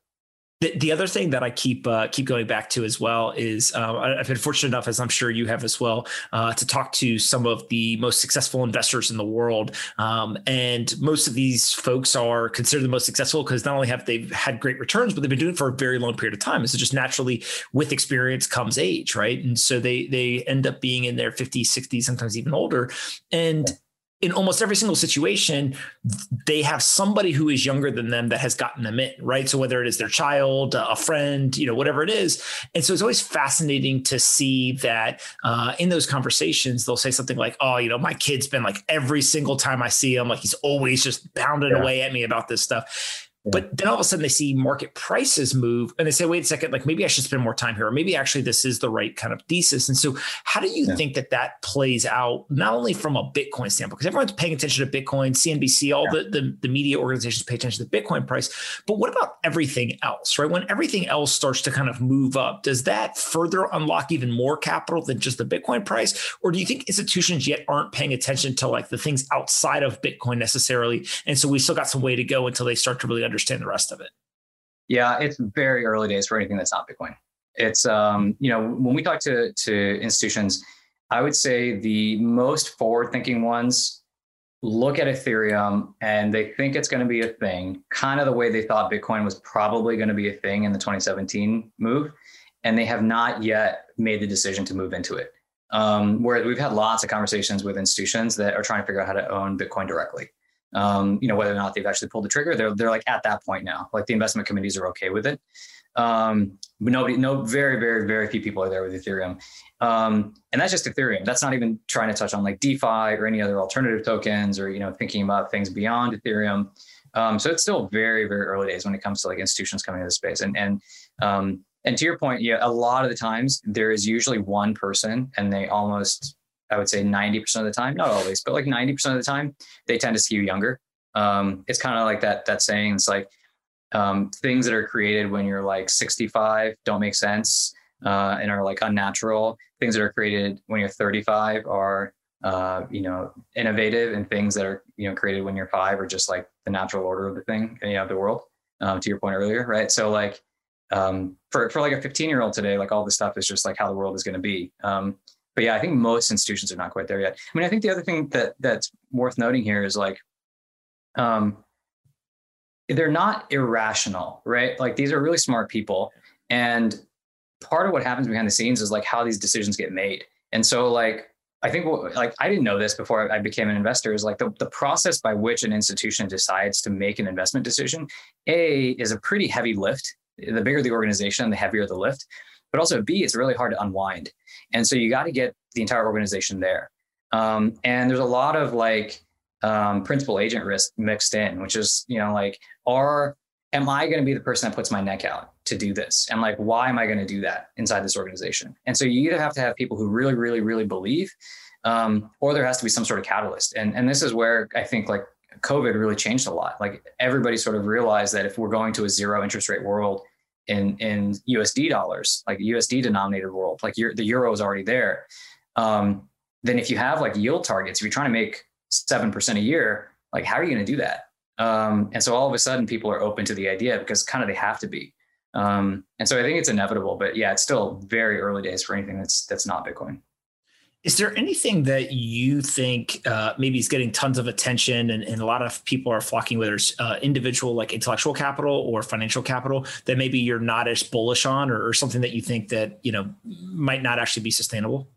The, the other thing that I keep uh, keep going back to as well is um, I've been fortunate enough, as I'm sure you have as well, uh, to talk to some of the most successful investors in the world. Um, and most of these folks are considered the most successful because not only have they had great returns, but they've been doing it for a very long period of time. And so just naturally, with experience comes age, right? And so they they end up being in their 50s, 60s, sometimes even older. And in almost every single situation, they have somebody who is younger than them that has gotten them in, right? So whether it is their child, a friend, you know, whatever it is, and so it's always fascinating to see that uh, in those conversations they'll say something like, "Oh, you know, my kid's been like every single time I see him, like he's always just pounding yeah. away at me about this stuff." But then all of a sudden they see market prices move and they say, wait a second, like maybe I should spend more time here, or maybe actually this is the right kind of thesis. And so, how do you yeah. think that that plays out, not only from a Bitcoin standpoint, because everyone's paying attention to Bitcoin, CNBC, all yeah. the, the, the media organizations pay attention to the Bitcoin price. But what about everything else, right? When everything else starts to kind of move up, does that further unlock even more capital than just the Bitcoin price? Or do you think institutions yet aren't paying attention to like the things outside of Bitcoin necessarily? And so we still got some way to go until they start to really understand the rest of it? Yeah, it's very early days for anything that's not Bitcoin. It's um, you know, when we talk to to institutions, I would say the most forward-thinking ones look at Ethereum and they think it's going to be a thing, kind of the way they thought Bitcoin was probably going to be a thing in the 2017 move, and they have not yet made the decision to move into it. Um, whereas we've had lots of conversations with institutions that are trying to figure out how to own Bitcoin directly um, you know, whether or not they've actually pulled the trigger, they're they're like at that point now. Like the investment committees are okay with it. Um, but nobody, no, very, very, very few people are there with Ethereum. Um, and that's just Ethereum. That's not even trying to touch on like DeFi or any other alternative tokens or, you know, thinking about things beyond Ethereum. Um, so it's still very, very early days when it comes to like institutions coming into the space. And, and, um, and to your point, yeah, a lot of the times there is usually one person and they almost I would say 90% of the time, not always, but like 90% of the time, they tend to skew younger. Um, it's kind of like that, that saying, it's like um, things that are created when you're like 65 don't make sense uh, and are like unnatural. Things that are created when you're 35 are, uh, you know, innovative and things that are, you know, created when you're five are just like the natural order of the thing, you know, the world, um, to your point earlier. Right. So like, um, for, for like a 15 year old today, like all this stuff is just like how the world is going to be. Um, but yeah, I think most institutions are not quite there yet. I mean, I think the other thing that that's worth noting here is like, um, they're not irrational, right? Like these are really smart people, and part of what happens behind the scenes is like how these decisions get made. And so, like, I think what, like I didn't know this before I became an investor is like the, the process by which an institution decides to make an investment decision. A is a pretty heavy lift. The bigger the organization, the heavier the lift. But also B, it's really hard to unwind. And so you got to get the entire organization there. Um, and there's a lot of like um, principal agent risk mixed in, which is, you know, like, are, am I going to be the person that puts my neck out to do this? And like, why am I going to do that inside this organization? And so you either have to have people who really, really, really believe, um, or there has to be some sort of catalyst. And, and this is where I think like COVID really changed a lot. Like everybody sort of realized that if we're going to a zero interest rate world, in in USD dollars, like USD denominated world, like the euro is already there. Um, then if you have like yield targets, if you're trying to make seven percent a year, like how are you going to do that? Um, and so all of a sudden, people are open to the idea because kind of they have to be. Um, and so I think it's inevitable, but yeah, it's still very early days for anything that's that's not Bitcoin. Is there anything that you think uh, maybe is getting tons of attention and, and, a lot of people are flocking, whether it's uh, individual like intellectual capital or financial capital, that maybe you're not as bullish on, or, or, something that you think that you know might not actually be sustainable?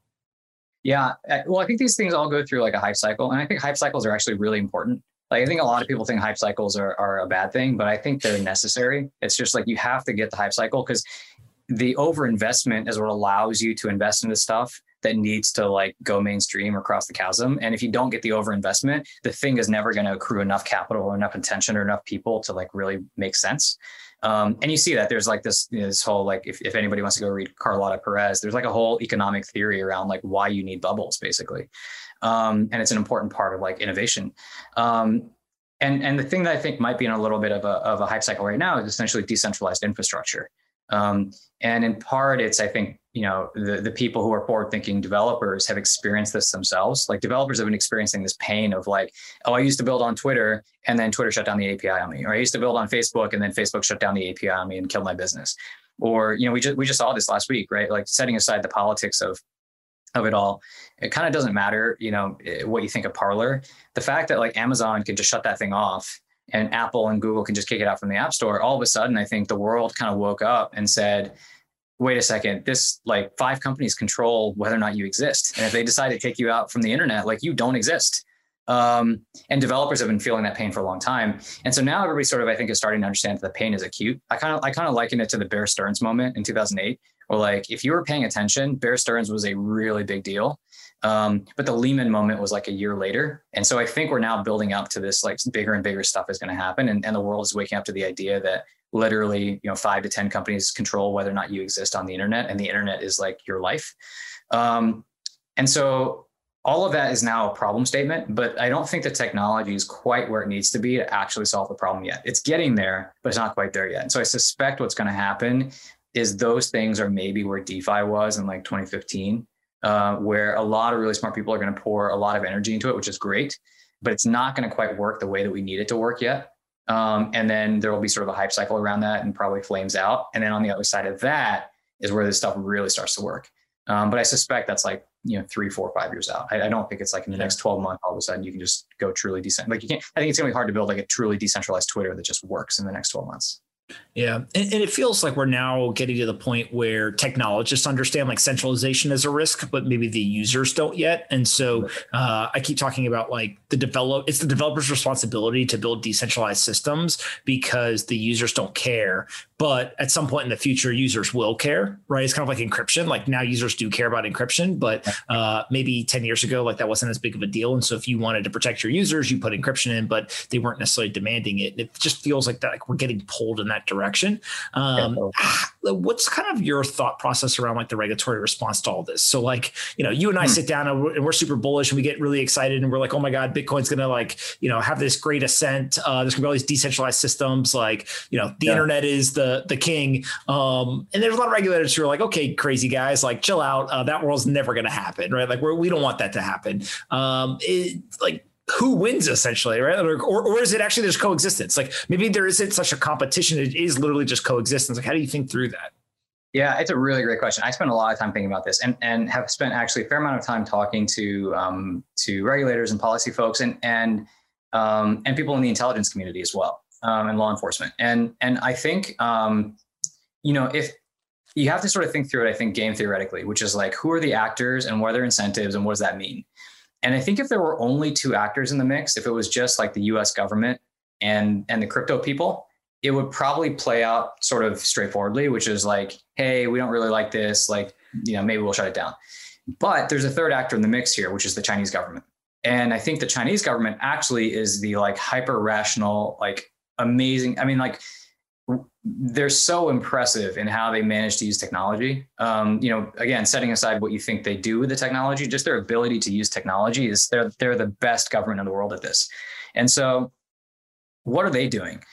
Yeah, well, I think these things all go through like a hype cycle, and I think hype cycles are actually really important. Like I think a lot of people think hype cycles are, are a bad thing, but I think they're necessary. It's just like you have to get the hype cycle because the overinvestment is what allows you to invest into stuff that needs to like go mainstream or cross the chasm. And if you don't get the overinvestment, the thing is never going to accrue enough capital or enough attention or enough people to like really make sense. Um, and you see that there's like this you know, this whole like if, if anybody wants to go read Carlota Perez, there's like a whole economic theory around like why you need bubbles basically, um, and it's an important part of like innovation. Um, and and the thing that I think might be in a little bit of a of a hype cycle right now is essentially decentralized infrastructure. Um, and in part, it's I think you know the the people who are forward thinking developers have experienced this themselves. Like developers have been experiencing this pain of like oh i used to build on twitter and then twitter shut down the api on me. Or i used to build on facebook and then facebook shut down the api on me and killed my business. Or you know we just we just saw this last week right? Like setting aside the politics of of it all it kind of doesn't matter you know eh, what you think of parler. The fact that like amazon can just shut that thing off and apple and google can just kick it out from the app store all of a sudden i think the world kind of woke up and said wait a second, this like five companies control whether or not you exist. And if they decide to take you out from the internet, like you don't exist. Um, and developers have been feeling that pain for a long time. And so now everybody sort of, I think, is starting to understand that the pain is acute. I kind of, I kind of liken it to the Bear Stearns moment in 2008, where like, if you were paying attention, Bear Stearns was a really big deal. Um, but the Lehman moment was like a year later. And so I think we're now building up to this like bigger and bigger stuff is going to happen. And, and the world is waking up to the idea that literally you know five to ten companies control whether or not you exist on the internet and the internet is like your life. Um, and so all of that is now a problem statement but i don't think the technology is quite where it needs to be to actually solve the problem yet. It's getting there but it's not quite there yet. And so i suspect what's going to happen is those things are maybe where defi was in like 2015 uh, where a lot of really smart people are going to pour a lot of energy into it which is great but it's not going to quite work the way that we need it to work yet um, and then there will be sort of a hype cycle around that and probably flames out. And then on the other side of that is where this stuff really starts to work. Um, but I suspect that's like, you know, three, four, five years out. I, I don't think it's like in the next 12 months, all of a sudden you can just go truly decent. Like you can't, I think it's gonna be hard to build like a truly decentralized Twitter that just works in the next 12 months. Yeah. And, and, it feels like we're now getting to the point where technologists understand like centralization is a risk, but maybe the users don't yet. And so uh, I keep talking about like the develop, it's the developer's responsibility to build decentralized systems because the users don't care. But at some point in the future, users will care, right? It's kind of like encryption. Like now users do care about encryption, but uh, maybe 10 years ago, like that wasn't as big of a deal. And so if you wanted to protect your users, you put encryption in, but they weren't necessarily demanding it. It just feels like that, like we're getting pulled in that direction. Um, yeah. What's kind of your thought process around like the regulatory response to all this? So, like, you know, you and I hmm. sit down and we're, and we're, super bullish and we get really excited and we're like, oh my God, Bitcoin's going to like, you know, have this great ascent. Uh, there's going to be all these decentralized systems. Like, you know, the yeah. internet is the the king. Um, and there's a lot of regulators who are like, okay, crazy guys, like, chill out. Uh, that world's never going to happen, right? Like, we're, we don't want that to happen. Um, it, like, who wins essentially, right? Or, or, or, is it actually there's coexistence? Like maybe there isn't such a competition. It is literally just coexistence. Like, how do you think through that? Yeah, it's a really great question. I spent a lot of time thinking about this, and and have spent actually a fair amount of time talking to um, to regulators and policy folks, and and um, and people in the intelligence community as well, um, and law enforcement. And and I think um, you know if you have to sort of think through it, I think game theoretically, which is like who are the actors and what are their incentives and what does that mean? And I think if there were only two actors in the mix, if it was just like the US government and and the crypto people, it would probably play out sort of straightforwardly, which is like, hey, we don't really like this, like, you know, maybe we'll shut it down. But there's a third actor in the mix here, which is the Chinese government. And I think the Chinese government actually is the like hyper rational, like amazing. I mean, like they're so impressive in how they manage to use technology. Um, you know, again, setting aside what you think they do with the technology, just their ability to use technology is they're they're the best government in the world at this. And so, what are they doing?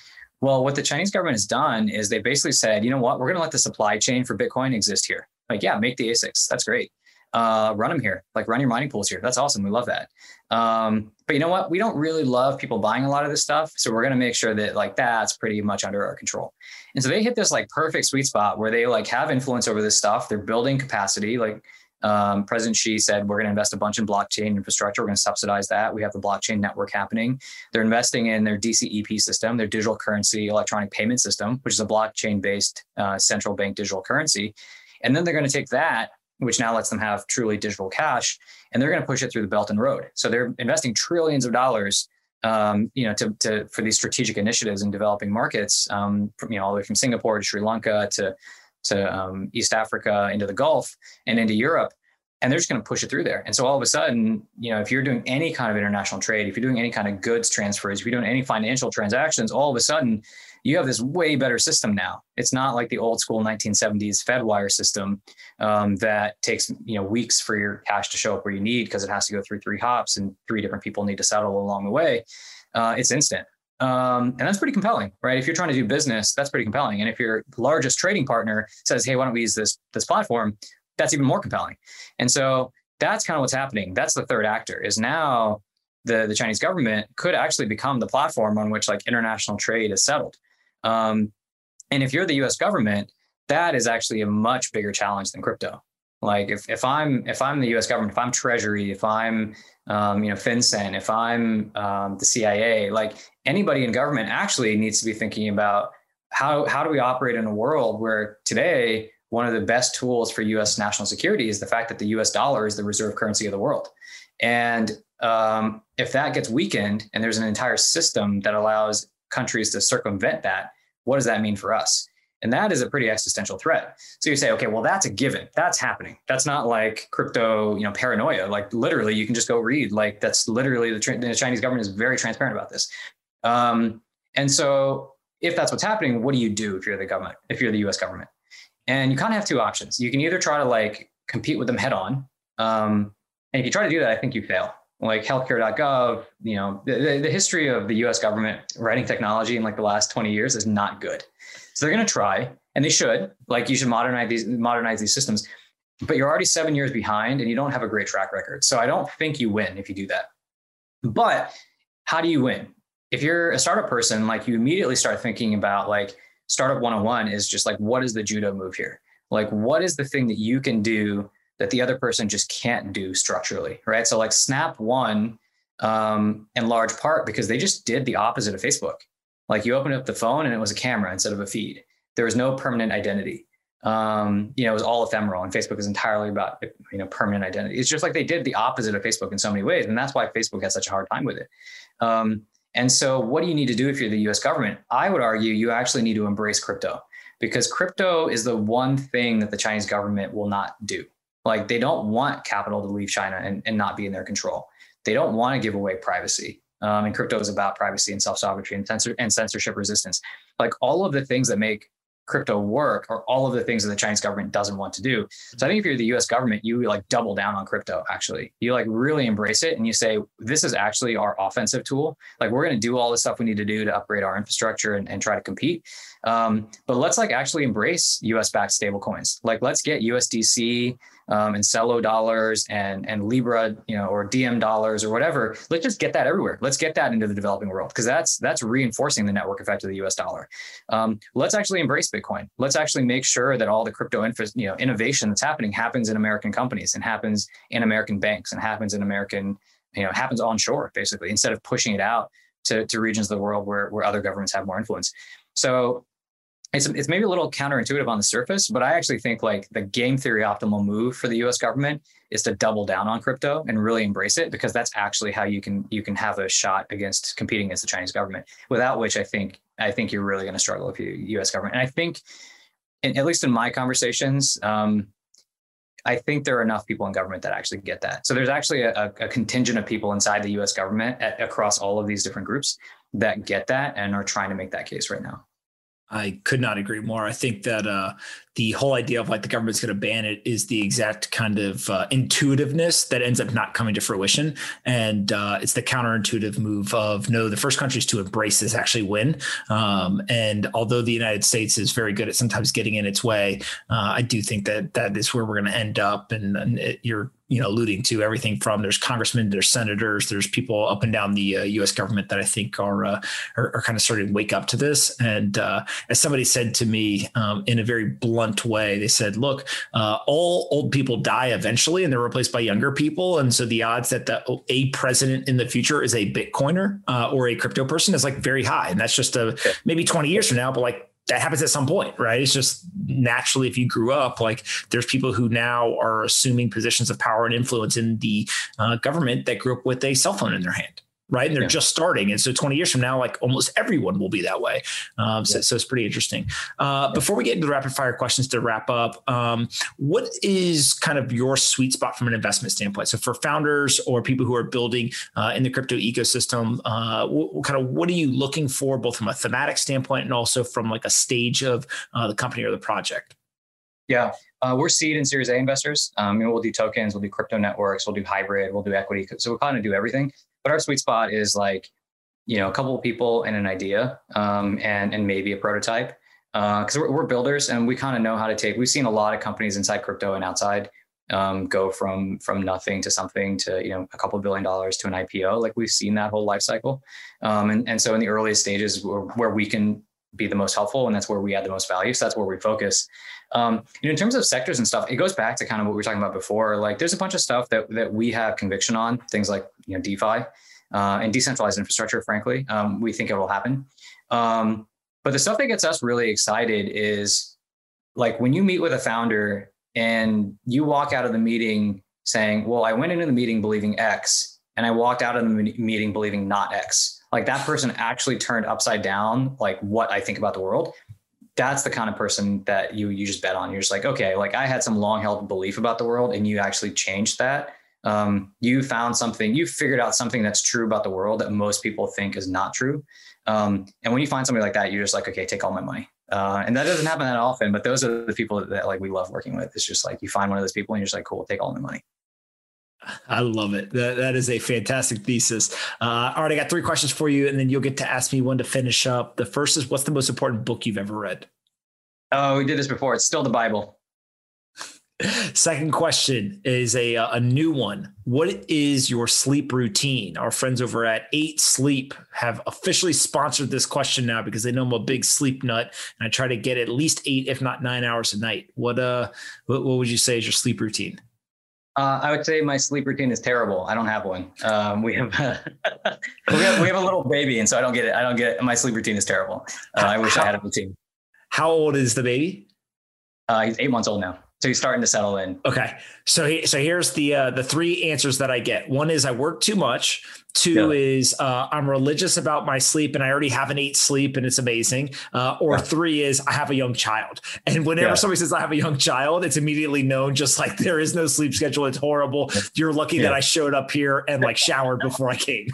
Well, what the Chinese government has done is they basically said, you know what, we're going to let the supply chain for Bitcoin exist here. Like, yeah, make the ASICs. That's great uh, run them here. Like run your mining pools here. That's awesome. We love that. Um, but you know what? We don't really love people buying a lot of this stuff. So we're going to make sure that like that's pretty much under our control. And so they hit this like perfect sweet spot where they like have influence over this stuff. They're building capacity. Like um, President Xi said, we're going to invest a bunch in blockchain infrastructure. We're going to subsidize that. We have the blockchain network happening. They're investing in their DCEP system, their digital currency electronic payment system, which is a blockchain based uh, central bank digital currency. And then they're going to take that which now lets them have truly digital cash, and they're going to push it through the Belt and Road. So they're investing trillions of dollars, um, you know, to, to for these strategic initiatives in developing markets, um, from, you know, all the way from Singapore to Sri Lanka to to um, East Africa into the Gulf and into Europe, and they're just going to push it through there. And so all of a sudden, you know, if you're doing any kind of international trade, if you're doing any kind of goods transfers, if you're doing any financial transactions, all of a sudden you have this way better system now. It's not like the old school 1970s Fedwire system um, that takes you know weeks for your cash to show up where you need because it has to go through three hops and three different people need to settle along the way. Uh, it's instant. Um, and that's pretty compelling, right? If you're trying to do business, that's pretty compelling. And if your largest trading partner says, "Hey, why don't we use this this platform?" that's even more compelling. And so that's kind of what's happening. That's the third actor is now the, the Chinese government could actually become the platform on which like international trade is settled. Um, and if you're the US government, that is actually a much bigger challenge than crypto. Like if, if I'm if I'm the U.S. government, if I'm Treasury, if I'm um, you know FinCEN, if I'm um, the CIA, like anybody in government actually needs to be thinking about how how do we operate in a world where today one of the best tools for U.S. national security is the fact that the U.S. dollar is the reserve currency of the world, and um, if that gets weakened and there's an entire system that allows countries to circumvent that, what does that mean for us? And that is a pretty existential threat. So you say, okay, well, that's a given. That's happening. That's not like crypto, you know, paranoia. Like literally, you can just go read. Like that's literally the, the Chinese government is very transparent about this. Um, and so, if that's what's happening, what do you do if you're the government? If you're the U.S. government, and you kind of have two options. You can either try to like compete with them head on, um, and if you try to do that, I think you fail. Like healthcare.gov, you know, the, the history of the U.S. government writing technology in like the last 20 years is not good. So they're going to try, and they should. Like you should modernize these modernize these systems, but you're already seven years behind, and you don't have a great track record. So I don't think you win if you do that. But how do you win? If you're a startup person, like you immediately start thinking about like startup 101 is just like what is the judo move here? Like what is the thing that you can do that the other person just can't do structurally, right? So like Snap won um, in large part because they just did the opposite of Facebook. Like you opened up the phone and it was a camera instead of a feed. There was no permanent identity. Um, you know, it was all ephemeral, and Facebook is entirely about you know permanent identity. It's just like they did the opposite of Facebook in so many ways, and that's why Facebook has such a hard time with it. Um, and so, what do you need to do if you're the U.S. government? I would argue you actually need to embrace crypto because crypto is the one thing that the Chinese government will not do. Like they don't want capital to leave China and, and not be in their control. They don't want to give away privacy. Um, and crypto is about privacy and self sovereignty and, censor- and censorship resistance. Like all of the things that make crypto work are all of the things that the Chinese government doesn't want to do. So I think if you're the US government, you like double down on crypto actually. You like really embrace it and you say, this is actually our offensive tool. Like we're going to do all the stuff we need to do to upgrade our infrastructure and, and try to compete. Um, but let's like actually embrace US backed stablecoins. Like let's get USDC um, and Celo dollars and and Libra, you know, or Diem dollars or whatever. Let's just get that everywhere. Let's get that into the developing world because that's that's reinforcing the network effect of the U.S. dollar. Um, let's actually embrace Bitcoin. Let's actually make sure that all the crypto info, you know, innovation that's happening happens in American companies and happens in American banks and happens in American, you know, happens onshore basically instead of pushing it out to, to regions of the world where, where other governments have more influence. So it's it's maybe a little counterintuitive on the surface, but I actually think like the game theory optimal move for the U.S. government is to double down on crypto and really embrace it because that's actually how you can you can have a shot against competing against the Chinese government. Without which, I think I think you're really going to struggle with the U.S. government. And I think, in, at least in my conversations, um, I think there are enough people in government that actually get that. So there's actually a, a contingent of people inside the U.S. government at, across all of these different groups that get that and are trying to make that case right now. I could not agree more. I think that uh, the whole idea of like the government's going to ban it is the exact kind of uh, intuitiveness that ends up not coming to fruition. And uh, it's the counterintuitive move of no, the first countries to embrace this actually win. Um, and although the United States is very good at sometimes getting in its way, uh, I do think that that is where we're going to end up. And, and it, you're you know alluding to everything from there's congressmen there's senators there's people up and down the uh, us government that i think are, uh, are, are kind of starting to wake up to this. And uh, as somebody said to me um, in a very blunt way they said look uh, all old people die eventually and they're replaced by younger people. And so the odds that the a president in the future is a bitcoiner uh, or a crypto person is like very high. And that's just a maybe 20 years from now but like that happens at some point, right? It's just naturally, if you grew up, like there's people who now are assuming positions of power and influence in the uh, government that grew up with a cell phone in their hand right? And they're yeah. just starting. And so 20 years from now, like almost everyone will be that way. Um, so, yeah. so, it's pretty interesting. Uh, yeah. Before we get into the rapid fire questions to wrap up, um, what is kind of your sweet spot from an investment standpoint? So for founders or people who are building uh, in the crypto ecosystem, uh, what, what, kind of what are you looking for, both from a thematic standpoint and also from like a stage of uh, the company or the project? Yeah, uh, we're seed and Series A investors. Um, you know, we'll do tokens, we'll do crypto networks, we'll do hybrid, we'll do equity. So we kind of do everything. But our sweet spot is like, you know, a couple of people and an idea, um, and and maybe a prototype. because uh, we're, we're, builders and we kind of know how to take. We've seen a lot of companies inside crypto and outside um, go from from nothing to something to you know a couple billion dollars to an IPO. Like we've seen that whole life cycle, um, and and so in the earliest stages where, where we can be the most helpful and that's where we add the most value so that's where we focus um, you know in terms of sectors and stuff it goes back to kind of what we were talking about before like there's a bunch of stuff that that we have conviction on things like you know defi uh, and decentralized infrastructure frankly um, we think it will happen um, but the stuff that gets us really excited is like when you meet with a founder and you walk out of the meeting saying well i went into the meeting believing x and i walked out of the meeting believing not x like that person actually turned upside down like what I think about the world. That's the kind of person that you you just bet on. You're just like, okay, like I had some long held belief about the world, and you actually changed that. Um, you found something, you figured out something that's true about the world that most people think is not true. Um, and when you find somebody like that, you're just like, okay, take all my money. Uh, and that doesn't happen that often, but those are the people that, like we love working with. It's just like you find one of those people and you're just like, cool, take all my money. I love it. That, that is a fantastic thesis. Uh, all right, I got three questions for you, and then you'll get to ask me one to finish up. The first is, what's the most important book you've ever read? Oh, we did this before. It's still the Bible. Second question is a a new one. What is your sleep routine? Our friends over at Eight Sleep have officially sponsored this question now because they know I'm a big sleep nut, and I try to get at least eight, if not nine hours a night. What uh, what, what would you say is your sleep routine? Uh, I would say my sleep routine is terrible. I don't have one. Um, we have we have we have a little baby, and so I don't get it. I don't get it. My sleep routine is terrible. Uh, I wish how, I had a routine. How old is the baby? Uh, he's eight months old now. So he's starting to settle in. Okay. So he, so here's the uh, the three answers that I get. One is I work too much. Two yeah. is uh, I'm religious about my sleep and I already have an eight sleep and it's amazing. Uh, or yeah. three is I have a young child. And whenever yeah. somebody says I have a young child, it's immediately known just like there is no sleep schedule. It's horrible. You're lucky that I showed up here and like showered before I came.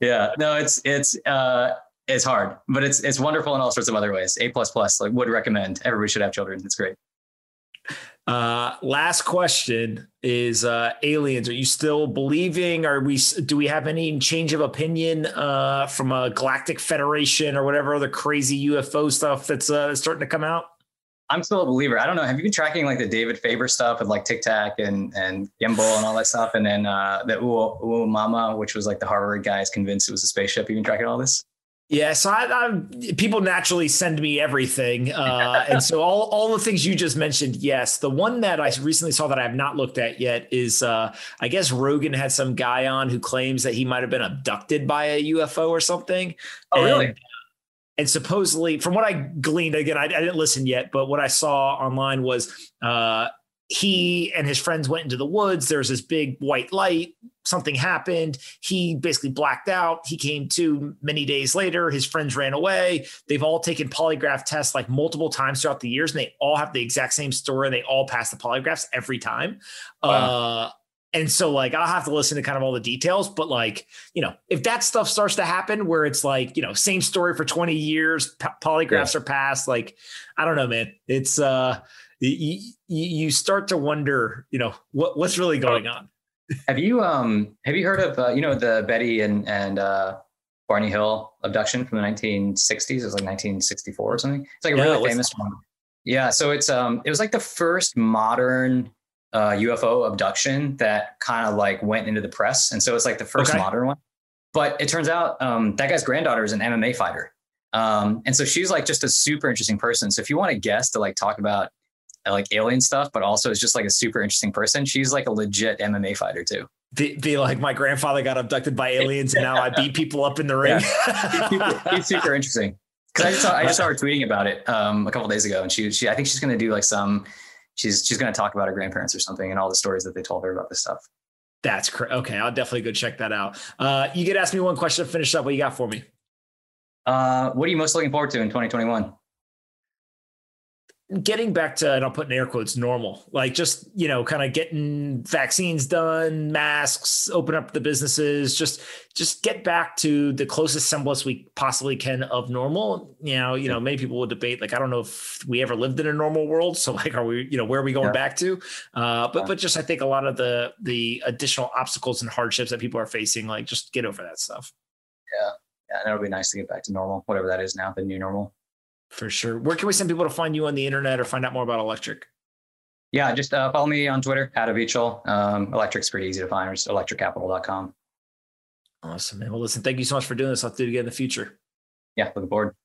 yeah. No, it's it's uh it's hard, but it's it's wonderful in all sorts of other ways. A plus plus, like would recommend. Everybody should have children. It's great. Uh, last question is uh, aliens. Are you still believing? Are we? Do we have any change of opinion uh, from a Galactic Federation or whatever other crazy UFO stuff that's uh, starting to come out? I'm still a believer. I don't know. Have you been tracking like the David Fravor stuff with like Tic Tac and and Gimbal and all that stuff, and then uh, the Oumuamua, which was like the Harvard guys convinced it was a spaceship. You been tracking all this? Yeah, so I, I, people naturally send me everything, uh, and so all all the things you just mentioned. Yes, the one that I recently saw that I have not looked at yet is, uh, I guess Rogan had some guy on who claims that he might have been abducted by a UFO or something. Oh, and, really? And supposedly, from what I gleaned, again, I, I, didn't listen yet, but what I saw online was uh, he and his friends went into the woods. There's this big white light. Something happened. He basically blacked out. He came to many days later. His friends ran away. They've all taken polygraph tests like multiple times throughout the years, and they all have the exact same story. And they all pass the polygraphs every time. Wow. Uh, and so, like, I'll have to listen to kind of all the details. But, like, you know, if that stuff starts to happen where it's like, you know, same story for 20 years, polygraphs yeah. are passed, like, I don't know, man. It's, uh, you, you start to wonder, you know, what, what's really going on. Have you um have you heard of uh, you know the Betty and and uh, Barney Hill abduction from the 1960s? It was like 1964 or something. It's like a yeah, really famous one. Yeah, so it's um it was like the first modern uh, UFO abduction that kind of like went into the press, and so it's like the first okay. modern one. But it turns out um, that guy's granddaughter is an MMA fighter, um, and so she's like just a super interesting person. So if you want a guest to like talk about like alien stuff, but also is just like a super interesting person. She's like a legit MMA fighter too. Be, be like my grandfather got abducted by aliens and now I beat people up in the ring. Yeah. he's, super, interesting. Cause I just saw, I just saw her tweeting about it um, a couple days ago and she, she, I think she's going to do like some, she's, she's going to talk about her grandparents or something and all the stories that they told her about this stuff. That's cr- okay. I'll definitely go check that out. Uh, you get ask me one question to finish up. What you got for me? Uh, what are you most looking forward to in 2021? Getting back to and I'll put in air quotes normal, like just you know, kind of getting vaccines done, masks, open up the businesses, just just get back to the closest semblance we possibly can of normal. You know, you know, many people will debate like I don't know if we ever lived in a normal world, so like are we, you know, where are we going yeah. back to? Uh, but yeah. but just I think a lot of the the additional obstacles and hardships that people are facing, like just get over that stuff. Yeah, yeah, and it'll be nice to get back to normal, whatever that is now, the new normal. For sure. Where can we send people to find you on the internet or find out more about Electric? Yeah, just uh, follow me on Twitter at Avichal. Um, Electric's pretty easy to find. Or just electriccapital.com. Awesome, man. Well, listen, thank you so much for doing this. I'll do it again in the future. Yeah, looking forward.